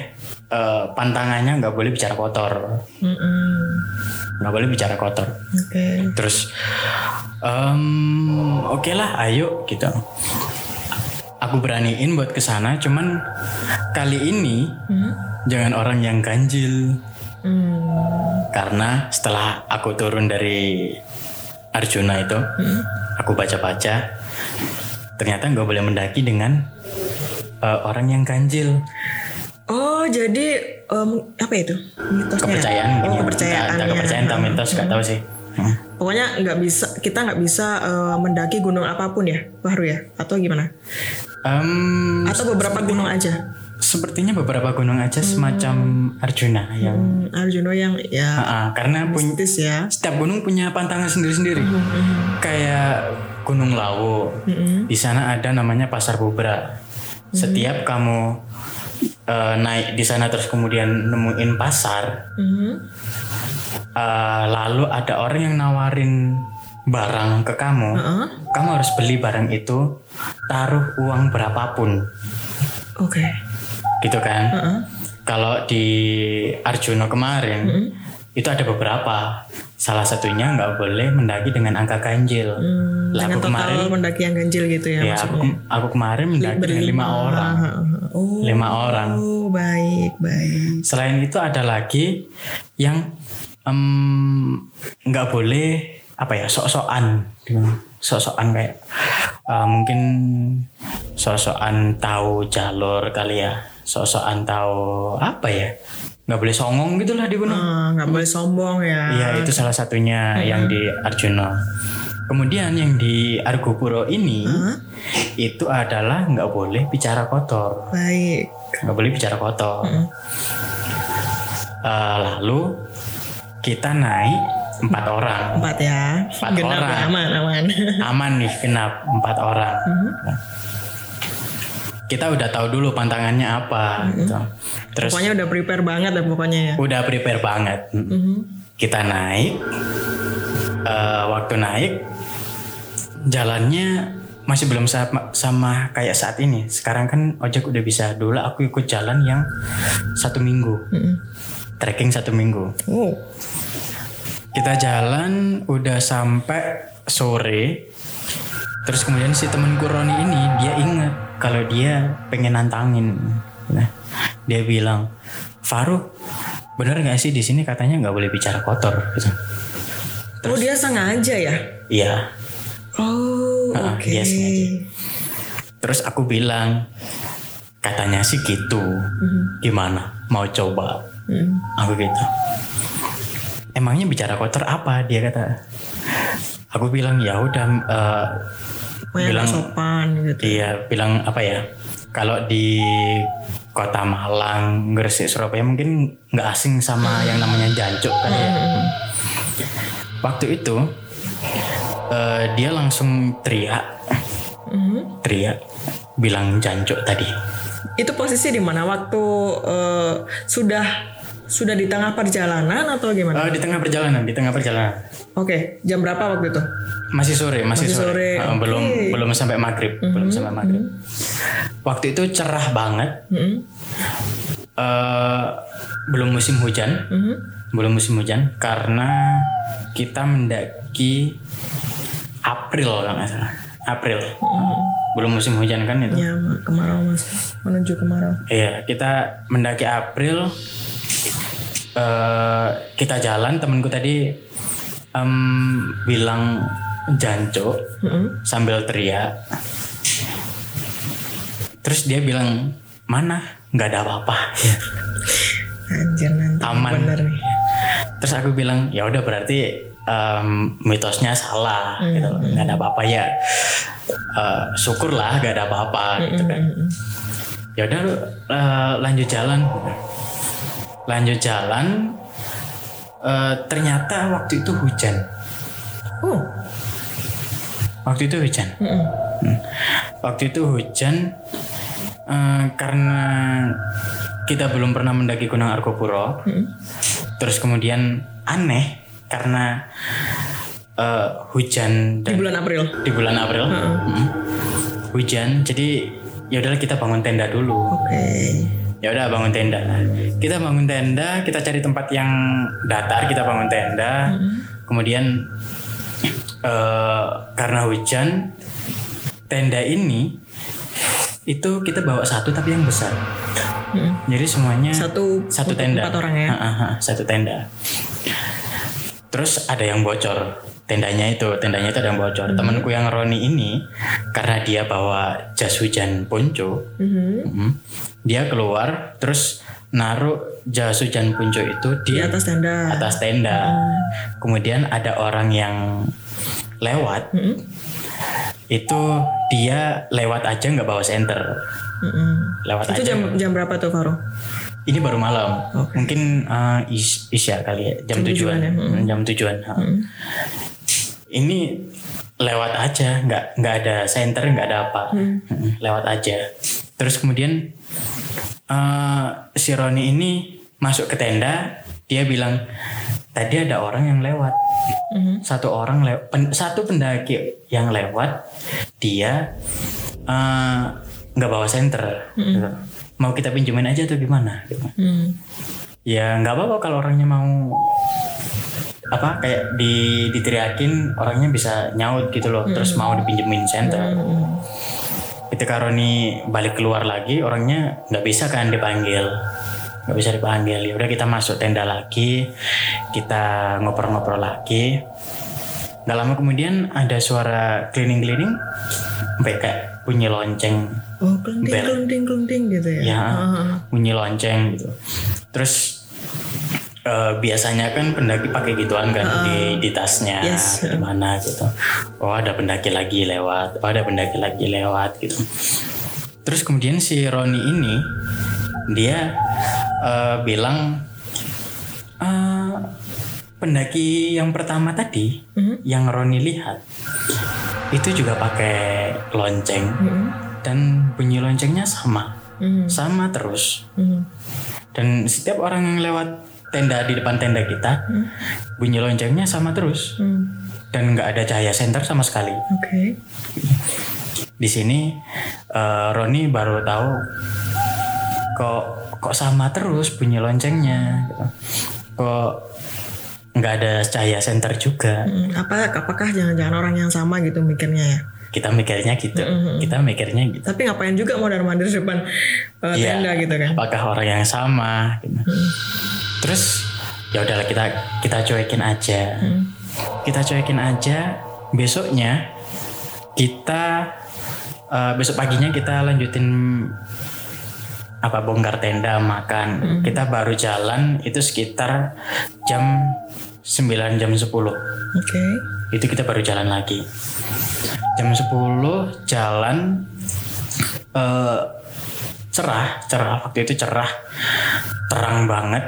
[SPEAKER 3] eh, pantangannya nggak boleh bicara kotor, nggak boleh bicara kotor.
[SPEAKER 1] Oke.
[SPEAKER 3] Terus, em, oke lah, ayo gitu. Aku beraniin buat ke sana, cuman kali ini
[SPEAKER 1] Hmm?
[SPEAKER 3] jangan orang yang ganjil,
[SPEAKER 1] Hmm.
[SPEAKER 3] karena setelah aku turun dari Arjuna itu, aku baca-baca, ternyata nggak boleh mendaki dengan eh, orang yang ganjil.
[SPEAKER 1] Oh jadi em, apa itu mitosnya? ya?
[SPEAKER 3] Kepercayaan,
[SPEAKER 1] Oh
[SPEAKER 3] gini. Entah-
[SPEAKER 1] kepercayaan.
[SPEAKER 3] entah kepercayaan, entah mitos, nggak tahu sih. Hmm.
[SPEAKER 1] Pokoknya nggak bisa kita nggak bisa eh, mendaki gunung apa pun ya, Fahru ya? Atau gimana?
[SPEAKER 3] Em,
[SPEAKER 1] Atau beberapa gunung aja?
[SPEAKER 3] Sepertinya beberapa gunung aja semacam Arjuna yang
[SPEAKER 1] Hmm, Arjuno yang ya
[SPEAKER 3] ah, karena punya
[SPEAKER 1] ya.
[SPEAKER 3] setiap gunung punya pantangan sendiri-sendiri. Kayak Gunung Lawu. Di sana ada namanya Pasar Bubra. Setiap kamu eh, naik di sana terus kemudian nemuin pasar,
[SPEAKER 1] Mhm.
[SPEAKER 3] eh, lalu ada orang yang nawarin barang ke kamu,
[SPEAKER 1] Heeh.
[SPEAKER 3] kamu harus beli barang itu, taruh uang berapapun,
[SPEAKER 1] Oke.
[SPEAKER 3] Gitu kan?
[SPEAKER 1] Heeh.
[SPEAKER 3] Kalau di Arjuna kemarin itu ada beberapa. Salah satunya nggak boleh mendaki dengan angka ganjil.
[SPEAKER 1] Hmm,
[SPEAKER 3] Lah,
[SPEAKER 1] dengan
[SPEAKER 3] aku kemarin,
[SPEAKER 1] total pendaki yang ganjil gitu ya,
[SPEAKER 3] ya aku, aku kemarin mendaki dengan lima orang.
[SPEAKER 1] Oh.
[SPEAKER 3] Lima orang.
[SPEAKER 1] Oh, baik, baik.
[SPEAKER 3] Selain itu ada lagi yang nggak boleh apa ya sok-sokan, sok-sokan kayak eh, mungkin sok-sokan tahu jalur kali ya, sok-sokan tahu apa ya, nggak boleh songong gitulah di gunung.
[SPEAKER 1] Ah, nggak boleh sombong ya.
[SPEAKER 3] Iya itu salah satunya yang di Arjuna. Kemudian yang di Argopuro ini itu adalah nggak boleh bicara kotor,
[SPEAKER 1] Baik.
[SPEAKER 3] nggak boleh bicara kotor. Eh, lalu kita naik empat orang,
[SPEAKER 1] Empat ya.
[SPEAKER 3] Empat
[SPEAKER 1] Genap
[SPEAKER 3] orang.
[SPEAKER 1] ya, aman, aman.
[SPEAKER 3] aman nih genap empat orang. Nah, Kita udah tahu dulu pantangannya apa, gitu. Terus
[SPEAKER 1] pokoknya udah prepare banget ya pokoknya ya.
[SPEAKER 3] udah prepare banget.
[SPEAKER 1] Mhm.
[SPEAKER 3] kita naik eh, waktu naik jalannya masih belum sama, sama kayak saat ini sekarang kan ojek udah bisa dulu aku ikut jalan yang satu minggu
[SPEAKER 1] Mm-mm.
[SPEAKER 3] trekking satu minggu
[SPEAKER 1] Oh.
[SPEAKER 3] kita jalan udah sampai sore terus kemudian si temanku Roni ini dia ingat kalau dia pengen nantangin. Nah dia bilang Faru bener nggak sih di sini katanya nggak boleh bicara kotor gitu.
[SPEAKER 1] Oh dia sengaja ya?
[SPEAKER 3] iya.
[SPEAKER 1] Oh
[SPEAKER 3] Ah,
[SPEAKER 1] oke.
[SPEAKER 3] dia sengaja. terus aku bilang katanya sih gitu. Gimana? Mau coba?
[SPEAKER 1] Hmm.
[SPEAKER 3] aku gitu. Emangnya bicara kotor apa? Dia kata. Aku bilang ya udah eh,
[SPEAKER 1] Pokoknya
[SPEAKER 3] bilang
[SPEAKER 1] sopan gitu.
[SPEAKER 3] iya bilang apa ya kalau di kota Malang Gresik Surabaya mungkin nggak asing sama yang namanya jancuk kan ya. Waktu itu eh, dia langsung teriak.
[SPEAKER 1] Mhm.
[SPEAKER 3] teriak bilang jancuk tadi.
[SPEAKER 1] Itu posisi di mana? Waktu eh, sudah sudah di tengah perjalanan atau gimana?
[SPEAKER 3] Eh, di tengah perjalanan di tengah perjalanan
[SPEAKER 1] Oke, jam berapa waktu itu?
[SPEAKER 3] masih sore masih,
[SPEAKER 1] Masih
[SPEAKER 3] sore,
[SPEAKER 1] sore,
[SPEAKER 3] Eh,
[SPEAKER 1] oke. Mhm,
[SPEAKER 3] belum belum sampai maghrib belum sampai maghrib waktu itu cerah banget
[SPEAKER 1] Mhm.
[SPEAKER 3] eh belum musim hujan
[SPEAKER 1] Mhm.
[SPEAKER 3] belum musim hujan karena kita mendaki April kalau nggak salah April belum musim hujan kan itu
[SPEAKER 1] Ya kemarau mas, menuju kemarau.
[SPEAKER 3] iya kita mendaki April eh, kita jalan temenku tadi em, bilang janco sambil teriak. Terus dia bilang mana? Nggak ada apa-apa.
[SPEAKER 1] Anjir nanti
[SPEAKER 3] Aman.
[SPEAKER 1] bener nih.
[SPEAKER 3] terus aku bilang ya udah berarti em, mitosnya salah gitu. Nggak ada apa-apa ya. Eh, syukurlah nggak ada apa-apa gitu kan. Ya udah lu, eh, lanjut jalan lanjut jalan eh, ternyata waktu itu hujan.
[SPEAKER 1] Oh,
[SPEAKER 3] waktu itu hujan. Hmm. waktu itu hujan eh, karena kita belum pernah mendaki Gunung Argopuro. Terus kemudian aneh karena eh, hujan
[SPEAKER 1] di
[SPEAKER 3] dan
[SPEAKER 1] bulan April.
[SPEAKER 3] di bulan April. Mm. hujan jadi ya udahlah kita bangun tenda dulu.
[SPEAKER 1] Oke.
[SPEAKER 3] Ya udah bangun tenda. Kita bangun tenda kita cari tempat yang datar kita bangun tenda. Kemudian eh, karena hujan tenda ini itu kita bawa satu tapi yang besar. Jadi semuanya
[SPEAKER 1] Satu
[SPEAKER 3] satu tenda.
[SPEAKER 1] empat orang ya.
[SPEAKER 3] Ah, ah, ah, satu tenda. Terus ada yang bocor tendanya itu tendanya itu ada yang bocor. Temanku yang Roni ini karena dia bawa jas hujan ponco
[SPEAKER 1] Mhm.
[SPEAKER 3] mm, dia keluar terus naruh jas hujan ponco itu di
[SPEAKER 1] Di atas tenda.
[SPEAKER 3] atas tenda. Kemudian ada orang yang lewat.
[SPEAKER 1] Mhm.
[SPEAKER 3] itu dia lewat aja nggak bawa senter.
[SPEAKER 1] Mhm.
[SPEAKER 3] lewat
[SPEAKER 1] Itu
[SPEAKER 3] aja
[SPEAKER 1] jam jam berapa tuh Faro?
[SPEAKER 3] ini baru malam. Mungkin uh, is isya kali ya jam,
[SPEAKER 1] Jam
[SPEAKER 3] tujuan,
[SPEAKER 1] tujuan ya,
[SPEAKER 3] Hmm, jam tujuan ha. ini lewat aja nggak nggak ada center nggak ada apa. Mm, lewat aja. Terus kemudian uh, si Roni ini masuk ke tenda dia bilang tadi ada orang yang lewat. Satu orang lew- pen- satu pendaki yang lewat dia uh, nggak bawa center gitu. mau kita pinjemin aja atau gimana? Gitu.
[SPEAKER 1] Hmm.
[SPEAKER 3] ya nggak apa-apa kalau orangnya mau apa kayak di diteriakin orangnya bisa nyaut gitu loh. Terus mau dipinjemin center ketika Roni balik keluar lagi orangnya nggak bisa kan dipanggil nggak bisa dipanggil ya udah kita masuk tenda lagi kita ngobrol-ngobrol lagi nggak lama kemudian ada suara cleaning-cleaning sampai kayak bunyi lonceng
[SPEAKER 1] Oh, kelunting,
[SPEAKER 3] Bel.
[SPEAKER 1] kelunting, kelunting gitu ya.
[SPEAKER 3] ya
[SPEAKER 1] Ah.
[SPEAKER 3] bunyi lonceng gitu terus eh, biasanya kan pendaki pakai gituan kan di di tasnya
[SPEAKER 1] Yes.
[SPEAKER 3] di mana gitu oh ada pendaki lagi lewat oh ada pendaki lagi lewat gitu terus kemudian si Roni ini dia eh, bilang eh, pendaki yang pertama tadi
[SPEAKER 1] Mhm.
[SPEAKER 3] yang Roni lihat itu juga pakai lonceng
[SPEAKER 1] Mhm.
[SPEAKER 3] dan bunyi loncengnya sama
[SPEAKER 1] Mhm.
[SPEAKER 3] sama terus
[SPEAKER 1] Mhm.
[SPEAKER 3] dan setiap orang yang lewat tenda di depan tenda kita bunyi loncengnya sama terus
[SPEAKER 1] Hmm.
[SPEAKER 3] dan nggak ada cahaya senter sama sekali
[SPEAKER 1] Oke.
[SPEAKER 3] di sini eh, Roni baru tahu kok kok sama terus bunyi loncengnya gitu. kok nggak ada cahaya senter juga
[SPEAKER 1] Hmm, Apa apakah jangan-jangan orang yang sama gitu mikirnya ya?
[SPEAKER 3] kita mikirnya gitu kita mikirnya gitu
[SPEAKER 1] Tapi ngapain juga mau mandir di depan uh, tenda gitu kan?
[SPEAKER 3] apakah orang yang sama gitu. Terus ya udahlah kita kita cuekin aja. Kita cuekin aja besoknya kita eh, besok paginya kita lanjutin apa bongkar tenda makan. Kita baru jalan itu sekitar jam 9 jam 10
[SPEAKER 1] Oke.
[SPEAKER 3] itu kita baru jalan lagi. Jam 10 jalan eh, cerah cerah. Waktu itu cerah. Terang banget.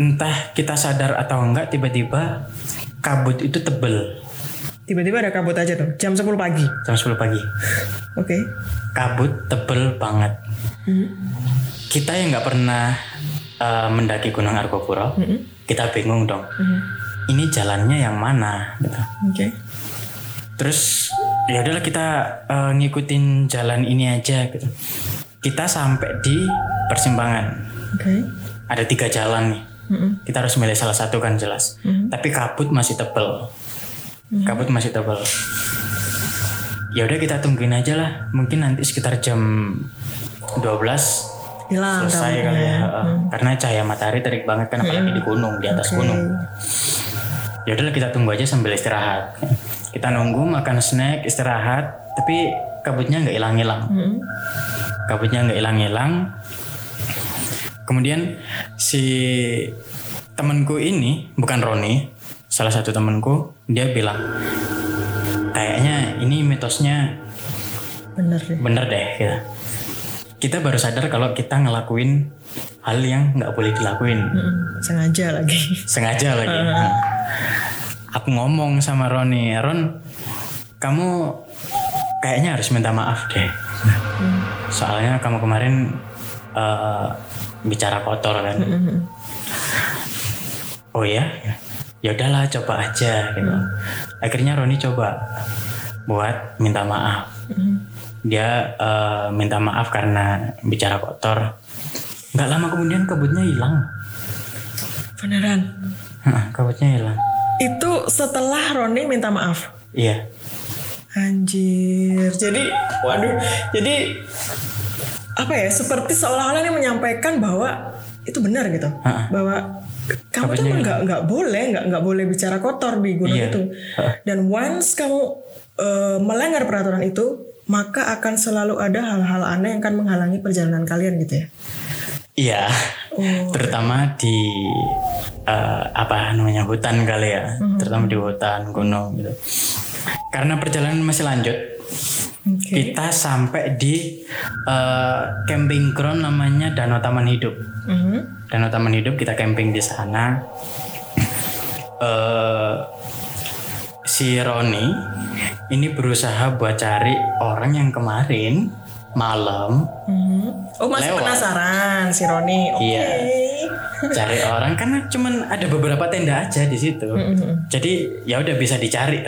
[SPEAKER 3] Entah kita sadar atau enggak tiba-tiba kabut itu tebel.
[SPEAKER 1] Tiba-tiba ada kabut aja tuh. Jam 10 pagi.
[SPEAKER 3] jam 10 pagi.
[SPEAKER 1] Oke.
[SPEAKER 3] kabut tebel banget. Kita yang nggak pernah eh, mendaki Gunung Argopuro kita bingung dong. Ini jalannya yang mana? Gitu.
[SPEAKER 1] Oke.
[SPEAKER 3] Terus ya udahlah kita eh, ngikutin jalan ini aja gitu. Kita sampai di persimpangan.
[SPEAKER 1] Oke.
[SPEAKER 3] Ada tiga jalan nih.
[SPEAKER 1] Mm-mm.
[SPEAKER 3] Kita harus milih salah satu kan jelas. Tapi kabut masih tebel. Kabut masih tebel. Ya udah kita tungguin aja lah. Mungkin nanti sekitar jam 12
[SPEAKER 1] hilang
[SPEAKER 3] selesai kali ya heeh. karena cahaya matahari terik banget kan apalagi di gunung di atas gunung ya udahlah kita tunggu aja sambil istirahat kita nunggu makan snack istirahat tapi kabutnya nggak hilang-hilang. Kabutnya nggak hilang-hilang. Kemudian si temanku ini bukan Roni salah satu temanku dia bilang kayaknya ini mitosnya
[SPEAKER 1] bener deh.
[SPEAKER 3] Bener deh gitu. kita baru sadar kalau kita ngelakuin hal yang nggak boleh dilakuin.
[SPEAKER 1] Mm-mm. sengaja lagi.
[SPEAKER 3] Sengaja lagi. Nah, (laughs) Aku ngomong sama Roni, Ron, kamu kayaknya harus minta maaf deh. Soalnya kamu kemarin eh, bicara kotor kan. Oh ya, ya udahlah coba aja gitu. Akhirnya Roni coba buat minta maaf. Dia eh, minta maaf karena bicara kotor. Nggak lama kemudian kabutnya hilang.
[SPEAKER 1] beneran
[SPEAKER 3] kabutnya hilang.
[SPEAKER 1] Itu setelah Roni minta maaf
[SPEAKER 3] Iya.
[SPEAKER 1] Anjir. Jadi, waduh. Jadi apa ya? Seperti seolah-olah ini menyampaikan bahwa itu benar gitu.
[SPEAKER 3] Ha-ha.
[SPEAKER 1] Bahwa kamu tuh
[SPEAKER 3] Kabutnya
[SPEAKER 1] emang nggak nggak boleh nggak nggak boleh bicara kotor di gunung
[SPEAKER 3] Iya.
[SPEAKER 1] itu. Dan once kamu eh, melanggar peraturan itu, maka akan selalu ada hal-hal aneh yang akan menghalangi perjalanan kalian gitu ya.
[SPEAKER 3] Iya.
[SPEAKER 1] Oh.
[SPEAKER 3] Terutama di eh, apa namanya hutan kali ya.
[SPEAKER 1] Mhm.
[SPEAKER 3] Terutama di hutan gunung gitu. Karena perjalanan masih lanjut,
[SPEAKER 1] Oke.
[SPEAKER 3] kita sampai di eh, camping ground namanya Danau Taman Hidup.
[SPEAKER 1] Mhm.
[SPEAKER 3] Danau Taman Hidup kita camping di sana. eh si Roni ini berusaha buat cari orang yang kemarin malam
[SPEAKER 1] Mhm. Oh masih
[SPEAKER 3] Lewat.
[SPEAKER 1] penasaran si Roni. Oke.
[SPEAKER 3] Iya. cari orang karena cuman ada beberapa tenda aja di situ. Jadi ya udah bisa dicari.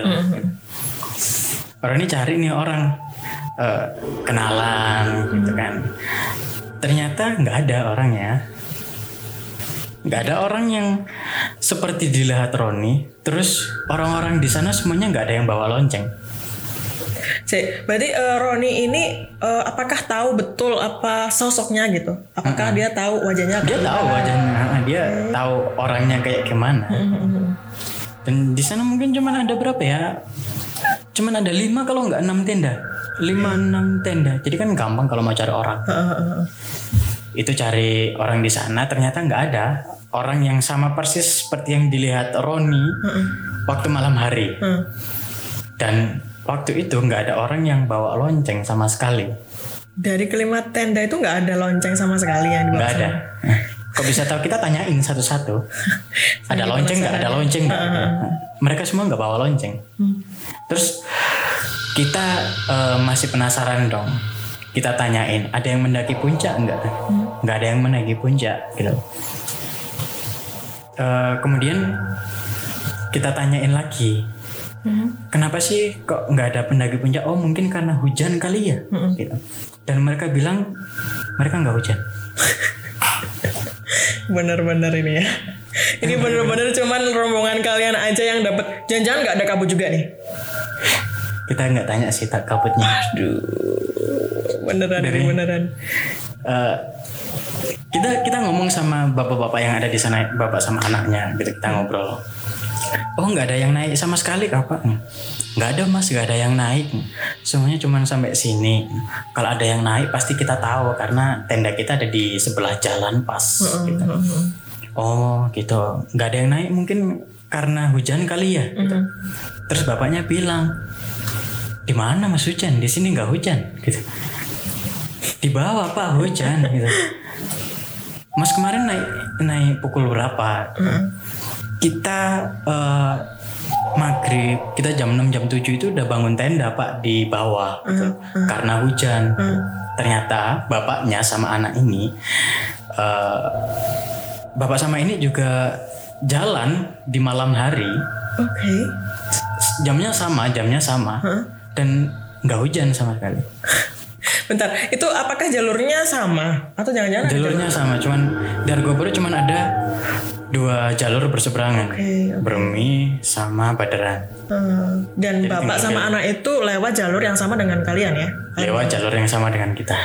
[SPEAKER 3] Orang ini cari nih orang eh, kenalan gitu kan. Ternyata nggak ada orangnya. Nggak ada orang yang seperti dilihat Roni. Terus orang-orang di sana semuanya nggak ada yang bawa lonceng.
[SPEAKER 1] Cek, berarti eh, Roni ini eh, apakah tahu betul apa sosoknya gitu? Apakah dia tahu wajahnya?
[SPEAKER 3] Dia tahu wajahnya, dia tahu orangnya kayak gimana. Dan di sana mungkin cuman ada berapa ya? Cuman ada lima kalau nggak enam tenda, lima enam tenda. Jadi kan gampang kalau mau cari orang.
[SPEAKER 1] Heeh.
[SPEAKER 3] Itu cari orang di sana ternyata nggak ada orang yang sama persis seperti yang dilihat Roni waktu malam hari.
[SPEAKER 1] Heeh.
[SPEAKER 3] Dan waktu itu nggak ada orang yang bawa lonceng sama sekali.
[SPEAKER 1] Dari kelima tenda itu nggak ada lonceng sama sekali yang dibawa.
[SPEAKER 3] nggak ada. Kok bisa tahu kita tanyain satu-satu. (laughs) ada lonceng nggak? Ada lonceng nggak? Mereka semua nggak bawa lonceng. Terus kita eh, masih penasaran dong. Kita tanyain, ada yang mendaki puncak nggak? Nggak ada yang mendaki puncak, gitu. Eh, kemudian kita tanyain lagi, kenapa sih kok nggak ada pendaki puncak? Oh mungkin karena hujan kali ya, gitu. Dan mereka bilang mereka nggak hujan.
[SPEAKER 1] Bener-bener ini ya. Ini bener-bener cuman rombongan kalian aja yang dapat. Jangan-jangan nggak ada kabut juga nih.
[SPEAKER 3] Kita nggak tanya sih tak kabutnya.
[SPEAKER 1] Beneran ini beneran.
[SPEAKER 3] Eh, kita kita ngomong sama bapak-bapak yang ada di sana, bapak sama anaknya, gitu kita ngobrol. Oh nggak ada yang naik sama sekali kakak. Nggak ada mas, nggak ada yang naik. Semuanya cuma sampai sini. Kalau ada yang naik pasti kita tahu karena tenda kita ada di sebelah jalan pas. Gitu. Oh gitu. Nggak ada yang naik mungkin karena hujan kali ya. gitu. Terus bapaknya bilang, di mana mas hujan? Di sini nggak hujan. Gitu. Di bawah pak hujan. Gitu. (laughs) Mas kemarin naik naik pukul berapa? Kita eh, maghrib, kita jam 6 jam 7 itu udah bangun tenda pak di bawah gitu. karena hujan. Ternyata bapaknya sama anak ini, eh, bapak sama ini juga jalan di malam hari,
[SPEAKER 1] Oke.
[SPEAKER 3] jamnya sama, jamnya sama, dan nggak hujan sama sekali. (laughs)
[SPEAKER 1] Bentar, itu apakah jalurnya sama atau jangan-jangan
[SPEAKER 3] Jalurnya sama, cuman di Argopuro cuman ada dua jalur berseberangan,
[SPEAKER 1] Oke, oke.
[SPEAKER 3] Bermi sama Baderan.
[SPEAKER 1] Hmm, dan bapak
[SPEAKER 3] tinggal
[SPEAKER 1] sama anak itu lewat jalur yang sama dengan kalian ya?
[SPEAKER 3] Lewat jalur yang sama dengan kita.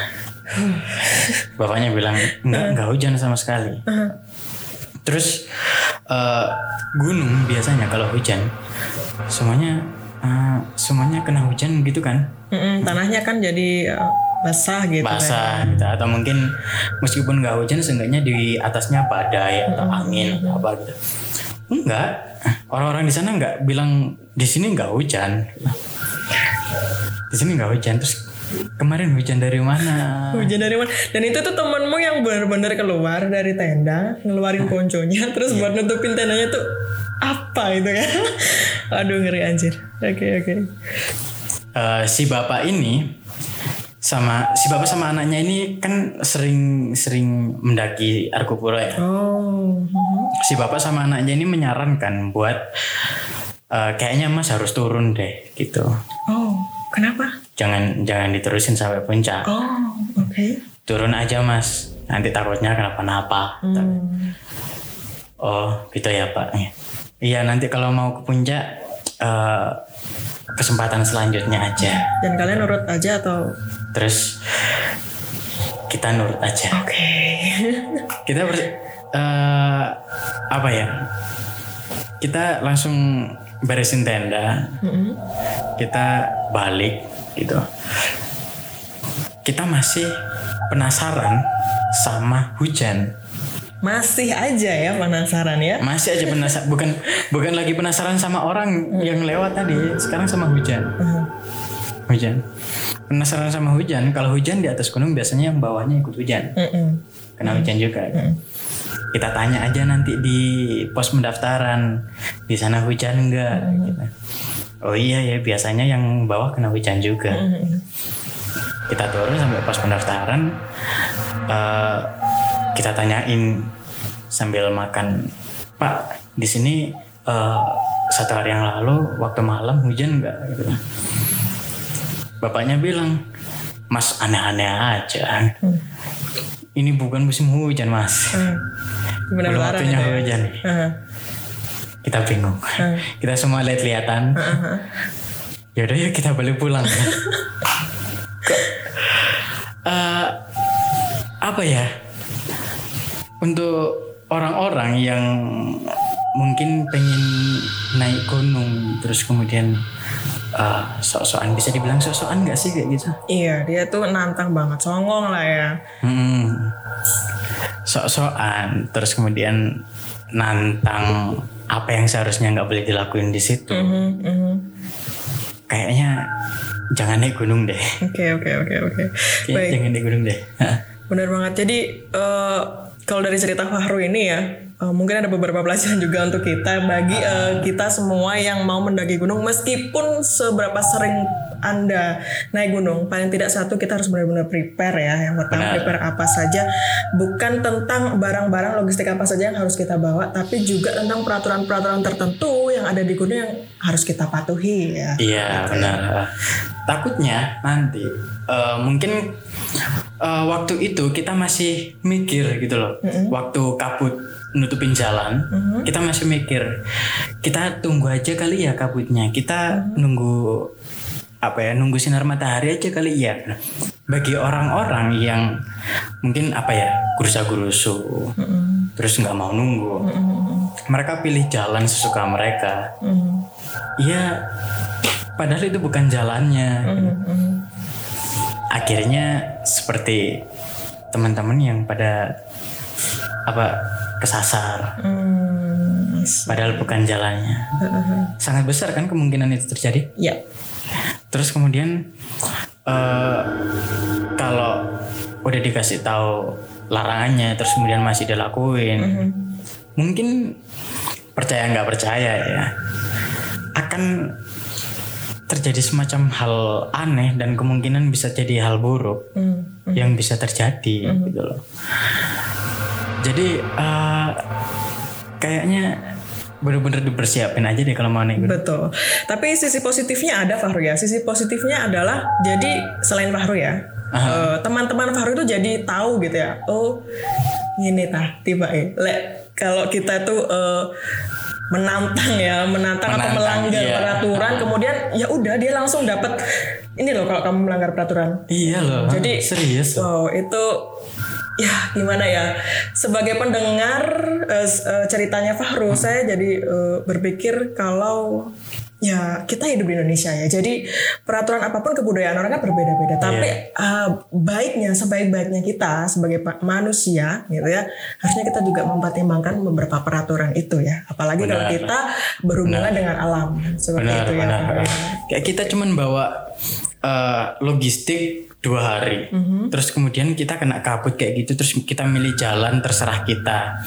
[SPEAKER 3] Bapaknya bilang enggak enggak hujan sama sekali. Terus eh, gunung biasanya kalau hujan semuanya eh, semuanya kena hujan gitu kan?
[SPEAKER 1] Mm-mm, tanahnya kan jadi uh, basah gitu kan.
[SPEAKER 3] basah gitu atau mungkin meskipun nggak hujan seenggaknya di atasnya badai atau angin atau apa gitu enggak orang-orang di sana nggak bilang di sini nggak hujan di sini nggak hujan terus kemarin hujan dari mana
[SPEAKER 1] Hujan dari mana? Dan itu tuh temenmu yang benar-benar keluar dari tenda, ngeluarin ponconya, terus buat nutupin tendanya tuh apa itu ya? (laughs) Aduh ngeri anjir. Oke oke.
[SPEAKER 3] Eh, si bapak ini sama si bapak sama anaknya ini kan sering sering mendaki Arkupuro ya
[SPEAKER 1] Oh.
[SPEAKER 3] si bapak sama anaknya ini menyarankan buat eh, kayaknya mas harus turun deh gitu
[SPEAKER 1] Oh, kenapa?
[SPEAKER 3] jangan jangan diterusin sampai puncak
[SPEAKER 1] Oh, oke.
[SPEAKER 3] turun aja mas nanti takutnya kenapa-napa
[SPEAKER 1] Hmm.
[SPEAKER 3] oh gitu ya pak iya nanti kalau mau ke puncak eh, kesempatan selanjutnya aja
[SPEAKER 1] Dan kalian nurut aja atau?
[SPEAKER 3] terus kita nurut aja
[SPEAKER 1] Oke. (laughs)
[SPEAKER 3] kita ber, eh, apa ya kita langsung beresin tenda
[SPEAKER 1] Mm-mm.
[SPEAKER 3] kita balik gitu kita masih penasaran sama hujan
[SPEAKER 1] Masih aja ya penasaran ya?
[SPEAKER 3] masih aja penasaran bukan bukan lagi penasaran sama orang yang lewat tadi sekarang sama hujan.
[SPEAKER 1] Mhm.
[SPEAKER 3] hujan. Penasaran sama hujan kalau hujan di atas gunung biasanya yang bawahnya ikut hujan. Kena hujan juga. Kita tanya aja nanti di pos pendaftaran di sana hujan enggak gitu. oh iya ya biasanya yang bawah kena hujan juga. Kita turun sampai pos pendaftaran eh, kita tanyain sambil makan. Pak di sini eh, satu hari yang lalu waktu malam hujan enggak gitu. bapaknya bilang mas aneh-aneh aja. Ini bukan musim hujan mas.
[SPEAKER 1] Hmm. Benar
[SPEAKER 3] belum waktunya
[SPEAKER 1] ya?
[SPEAKER 3] hujan.
[SPEAKER 1] Aha.
[SPEAKER 3] kita bingung. Kita semua lihat-lihatan. Yaudah yuk kita balik pulang. (laughs) Eh, apa ya untuk orang-orang yang mungkin pengen naik gunung terus kemudian eh, sok-sokan bisa dibilang sok-sokan nggak sih kayak gitu
[SPEAKER 1] Iya, dia tuh nantang banget, songong lah ya.
[SPEAKER 3] Hmm. Sok-sokan terus kemudian nantang apa yang seharusnya nggak boleh dilakuin di situ.
[SPEAKER 1] Mhm, mhm.
[SPEAKER 3] Kayaknya jangan naik gunung deh.
[SPEAKER 1] Oke, oke, oke, oke. Baik,
[SPEAKER 3] jangan naik gunung deh. (laughs)
[SPEAKER 1] benar banget. Jadi eh, kalau dari cerita Fahru ini ya, eh, mungkin ada beberapa pelajaran juga untuk kita bagi eh, kita semua yang mau mendaki gunung, meskipun seberapa sering anda naik gunung, paling tidak satu kita harus benar-benar prepare ya. Yang pertama
[SPEAKER 3] Benar.
[SPEAKER 1] prepare apa saja, bukan tentang barang-barang logistik apa saja yang harus kita bawa, tapi juga tentang peraturan-peraturan tertentu yang ada di gunung yang harus kita patuhi ya.
[SPEAKER 3] Iya benar. Takutnya nanti eh, mungkin eh, waktu itu kita masih mikir gitu loh. Waktu kabut nutupin jalan, kita masih mikir kita tunggu aja kali ya kabutnya. Kita nunggu apa ya nunggu sinar matahari aja kali ya. Bagi orang-orang yang mungkin apa ya gurusa gurusu, terus nggak mau nunggu, mereka pilih jalan sesuka mereka.
[SPEAKER 1] Mhm.
[SPEAKER 3] Iya, padahal itu bukan jalannya.
[SPEAKER 1] Mhm.
[SPEAKER 3] Akhirnya seperti teman-teman yang pada apa kesasar,
[SPEAKER 1] Hmm,
[SPEAKER 3] padahal bukan jalannya. Sangat besar kan kemungkinan itu terjadi.
[SPEAKER 1] ya.
[SPEAKER 3] Terus kemudian eh, kalau udah dikasih tahu larangannya, terus kemudian masih dilakuin, mungkin percaya nggak percaya ya, akan terjadi semacam hal aneh dan kemungkinan bisa jadi hal buruk
[SPEAKER 1] Hmm.
[SPEAKER 3] yang bisa terjadi gitu loh. Jadi eh, kayaknya bener-bener dipersiapin aja deh kalau mau naik gunung.
[SPEAKER 1] Betul. Tapi sisi positifnya ada Fahru ya. Sisi positifnya adalah jadi selain Fahru ya, eh, teman-teman Fahru itu jadi tahu gitu ya. Oh, ini tah tiba eh. Kalau kita tuh eh, menantang ya, menantang, atau
[SPEAKER 3] Menantang,
[SPEAKER 1] melanggar
[SPEAKER 3] iya.
[SPEAKER 1] peraturan, kemudian ya udah dia langsung dapat ini loh kalau kamu melanggar peraturan.
[SPEAKER 3] Iya loh.
[SPEAKER 1] Jadi
[SPEAKER 3] serius. loh.
[SPEAKER 1] Oh, itu ya gimana ya? Sebagai pendengar s- eh, ceritanya Fahru, saya jadi eh, berpikir kalau ya kita hidup di Indonesia ya. Jadi peraturan apa pun kebudayaan orang kan berbeda-beda. Tapi eh, baiknya sebaik-baiknya kita sebagai manusia gitu ya, harusnya kita juga mempertimbangkan beberapa peraturan itu ya. Apalagi kalau
[SPEAKER 3] Benar.
[SPEAKER 1] kita berhubungan dengan alam seperti
[SPEAKER 3] Benar,
[SPEAKER 1] itu ya.
[SPEAKER 3] benar.
[SPEAKER 1] Fahru.
[SPEAKER 3] Kayak kita cuman bawa eh, logistik dua hari,
[SPEAKER 1] Mhm.
[SPEAKER 3] terus kemudian kita kena kabut kayak gitu, terus kita milih jalan terserah kita.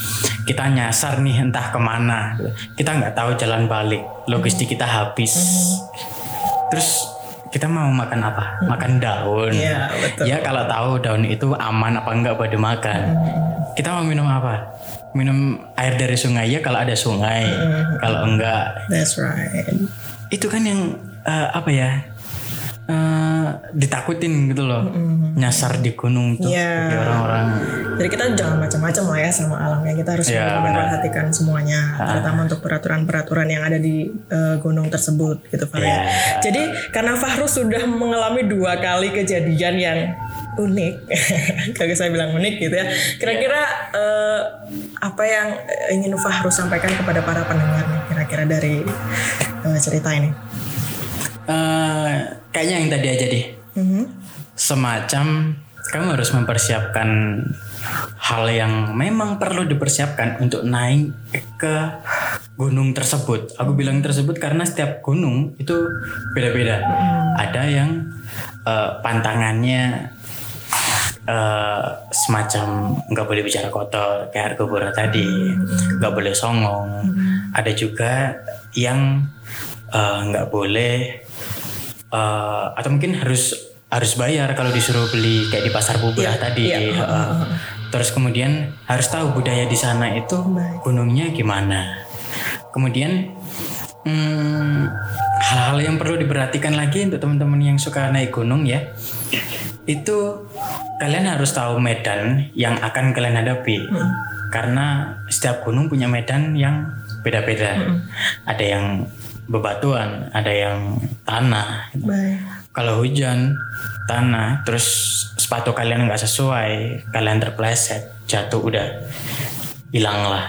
[SPEAKER 3] Kita nyasar nih entah ke mana, kita nggak tahu jalan balik, logistik kita habis.
[SPEAKER 1] Mhm.
[SPEAKER 3] Terus kita mau makan apa? Makan daun.
[SPEAKER 1] Iya, betul.
[SPEAKER 3] Ya kalau tahu daun itu aman apa enggak buat dimakan. Kita mau minum apa? Minum air dari sungai ya kalau ada sungai. Kalau enggak
[SPEAKER 1] That's right.
[SPEAKER 3] itu kan yang eh, apa ya eh, ditakutin gitu loh nyasar di gunung tuh
[SPEAKER 1] Iya.
[SPEAKER 3] bagi orang-orang
[SPEAKER 1] Jadi kita jangan macam-macam lah ya sama alam ya. Kita harus
[SPEAKER 3] Iya,
[SPEAKER 1] benar-benar
[SPEAKER 3] benar.
[SPEAKER 1] perhatikan semuanya, terutama untuk peraturan-peraturan yang ada di eh, gunung tersebut gitu Fahru. ya.
[SPEAKER 3] Iya.
[SPEAKER 1] Jadi karena Fahru sudah mengalami dua kali kejadian yang unik, (laughs) kalau saya bilang unik gitu ya. Kira-kira eh, apa yang ingin Fahru sampaikan kepada para pendengar kira-kira dari eh, cerita ini?
[SPEAKER 3] Eh, kayaknya yang tadi aja deh
[SPEAKER 1] Mhm.
[SPEAKER 3] semacam kamu harus mempersiapkan hal yang memang perlu dipersiapkan untuk naik ke gunung tersebut. Aku bilang tersebut karena setiap gunung itu beda-beda. Ada yang eh, pantangannya eh, semacam nggak boleh bicara kotor kayak Argobora tadi, nggak boleh songong. Ada juga yang nggak boleh eh, atau mungkin harus harus bayar kalau disuruh beli kayak di pasar bubrah tadi.
[SPEAKER 1] iya.
[SPEAKER 3] Heeh. Terus kemudian harus tahu budaya di sana itu gunungnya gimana. Kemudian hmm, hal-hal yang perlu diperhatikan lagi untuk teman-teman yang suka naik gunung ya, itu kalian harus tahu medan yang akan kalian hadapi. Karena setiap gunung punya medan yang beda-beda. Ada yang bebatuan, ada yang tanah.
[SPEAKER 1] Baik.
[SPEAKER 3] Kalau hujan, tanah, terus sepatu kalian nggak sesuai, kalian terpleset, jatuh udah hilang lah.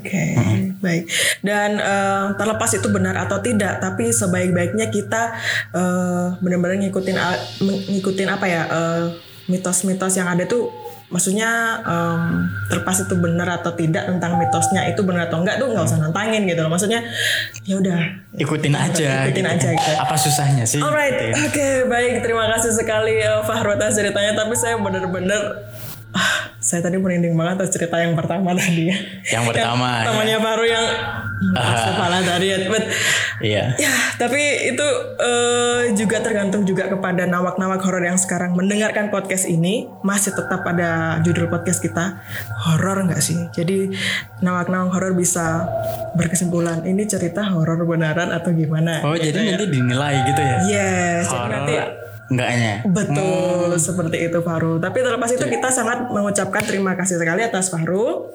[SPEAKER 1] Oke, baik. Dan eh, terlepas itu benar atau tidak, tapi sebaik-baiknya kita eh, benar-benar ngikutin ngikutin apa ya eh, mitos-mitos yang ada tuh. Maksudnya em, terlepas itu benar atau tidak tentang mitosnya itu benar atau enggak tuh nggak usah nantangin gitu loh. Maksudnya ya udah.
[SPEAKER 3] Ikutin aja.
[SPEAKER 1] Ikutin
[SPEAKER 3] gitu.
[SPEAKER 1] aja gitu.
[SPEAKER 3] Apa susahnya sih?
[SPEAKER 1] Alright,
[SPEAKER 3] Gitu ya.
[SPEAKER 1] oke baik terima kasih sekali eh, Fahru atas ceritanya. Tapi saya benar-benar ah, saya tadi merinding banget atas cerita yang pertama tadi ya.
[SPEAKER 3] Yang pertama, ya.
[SPEAKER 1] Temannya Fahru yang kepala tadi ya. But,
[SPEAKER 3] Iya.
[SPEAKER 1] ya, tapi itu eh, juga tergantung juga kepada nawak-nawak horor yang sekarang mendengarkan podcast ini masih tetap pada judul podcast kita horor nggak sih? Jadi nawak-nawak horor bisa berkesimpulan ini cerita horor beneran atau gimana?
[SPEAKER 3] Oh jadi nanti dinilai gitu ya?
[SPEAKER 1] Yes, jadi
[SPEAKER 3] Horor
[SPEAKER 1] nanti
[SPEAKER 3] enggaknya?
[SPEAKER 1] betul seperti itu Faru. Tapi terlepas itu kita sangat mengucapkan terima kasih sekali atas Faru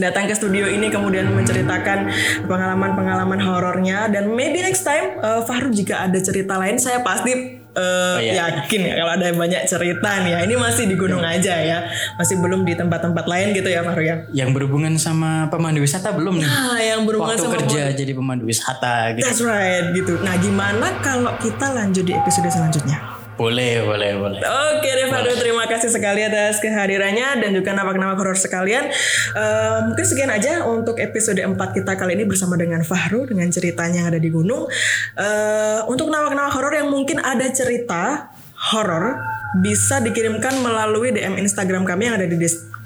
[SPEAKER 1] datang ke studio ini kemudian menceritakan pengalaman-pengalaman horornya. Dan maybe next time uh, Fahru jika ada cerita lain saya pasti uh,
[SPEAKER 3] iya.
[SPEAKER 1] yakin ya kalau ada banyak cerita nih ya. Ini masih di gunung aja ya. Masih belum di tempat-tempat lain gitu ya Fahru ya.
[SPEAKER 3] Yang berhubungan sama pemandu wisata belum nih?
[SPEAKER 1] nah yang berhubungan
[SPEAKER 3] Waktu
[SPEAKER 1] sama
[SPEAKER 3] kerja jadi pemandu wisata gitu.
[SPEAKER 1] that's right gitu. Nah gimana kalau kita lanjut di episode selanjutnya
[SPEAKER 3] Boleh, boleh, boleh.
[SPEAKER 1] Oke deh Fado, terima kasih sekali atas kehadirannya dan juga napak-napak horor sekalian. Eh, mungkin sekian aja untuk episode 4 kita kali ini bersama dengan Fahru dengan ceritanya yang ada di gunung. Eh, untuk napak-napak horor yang mungkin ada cerita horor bisa dikirimkan melalui DM Instagram kami yang ada di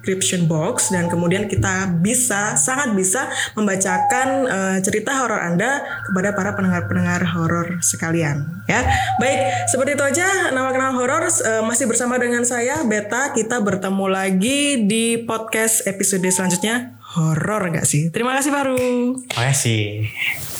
[SPEAKER 1] description box dan kemudian kita bisa sangat bisa membacakan eh, cerita horor Anda kepada para pendengar-pendengar horor sekalian ya. Baik, seperti itu aja nama-nama horor eh, masih bersama dengan saya Beta. Kita bertemu lagi di podcast episode selanjutnya. Horor nggak sih? Terima kasih Baru.
[SPEAKER 3] Makasih.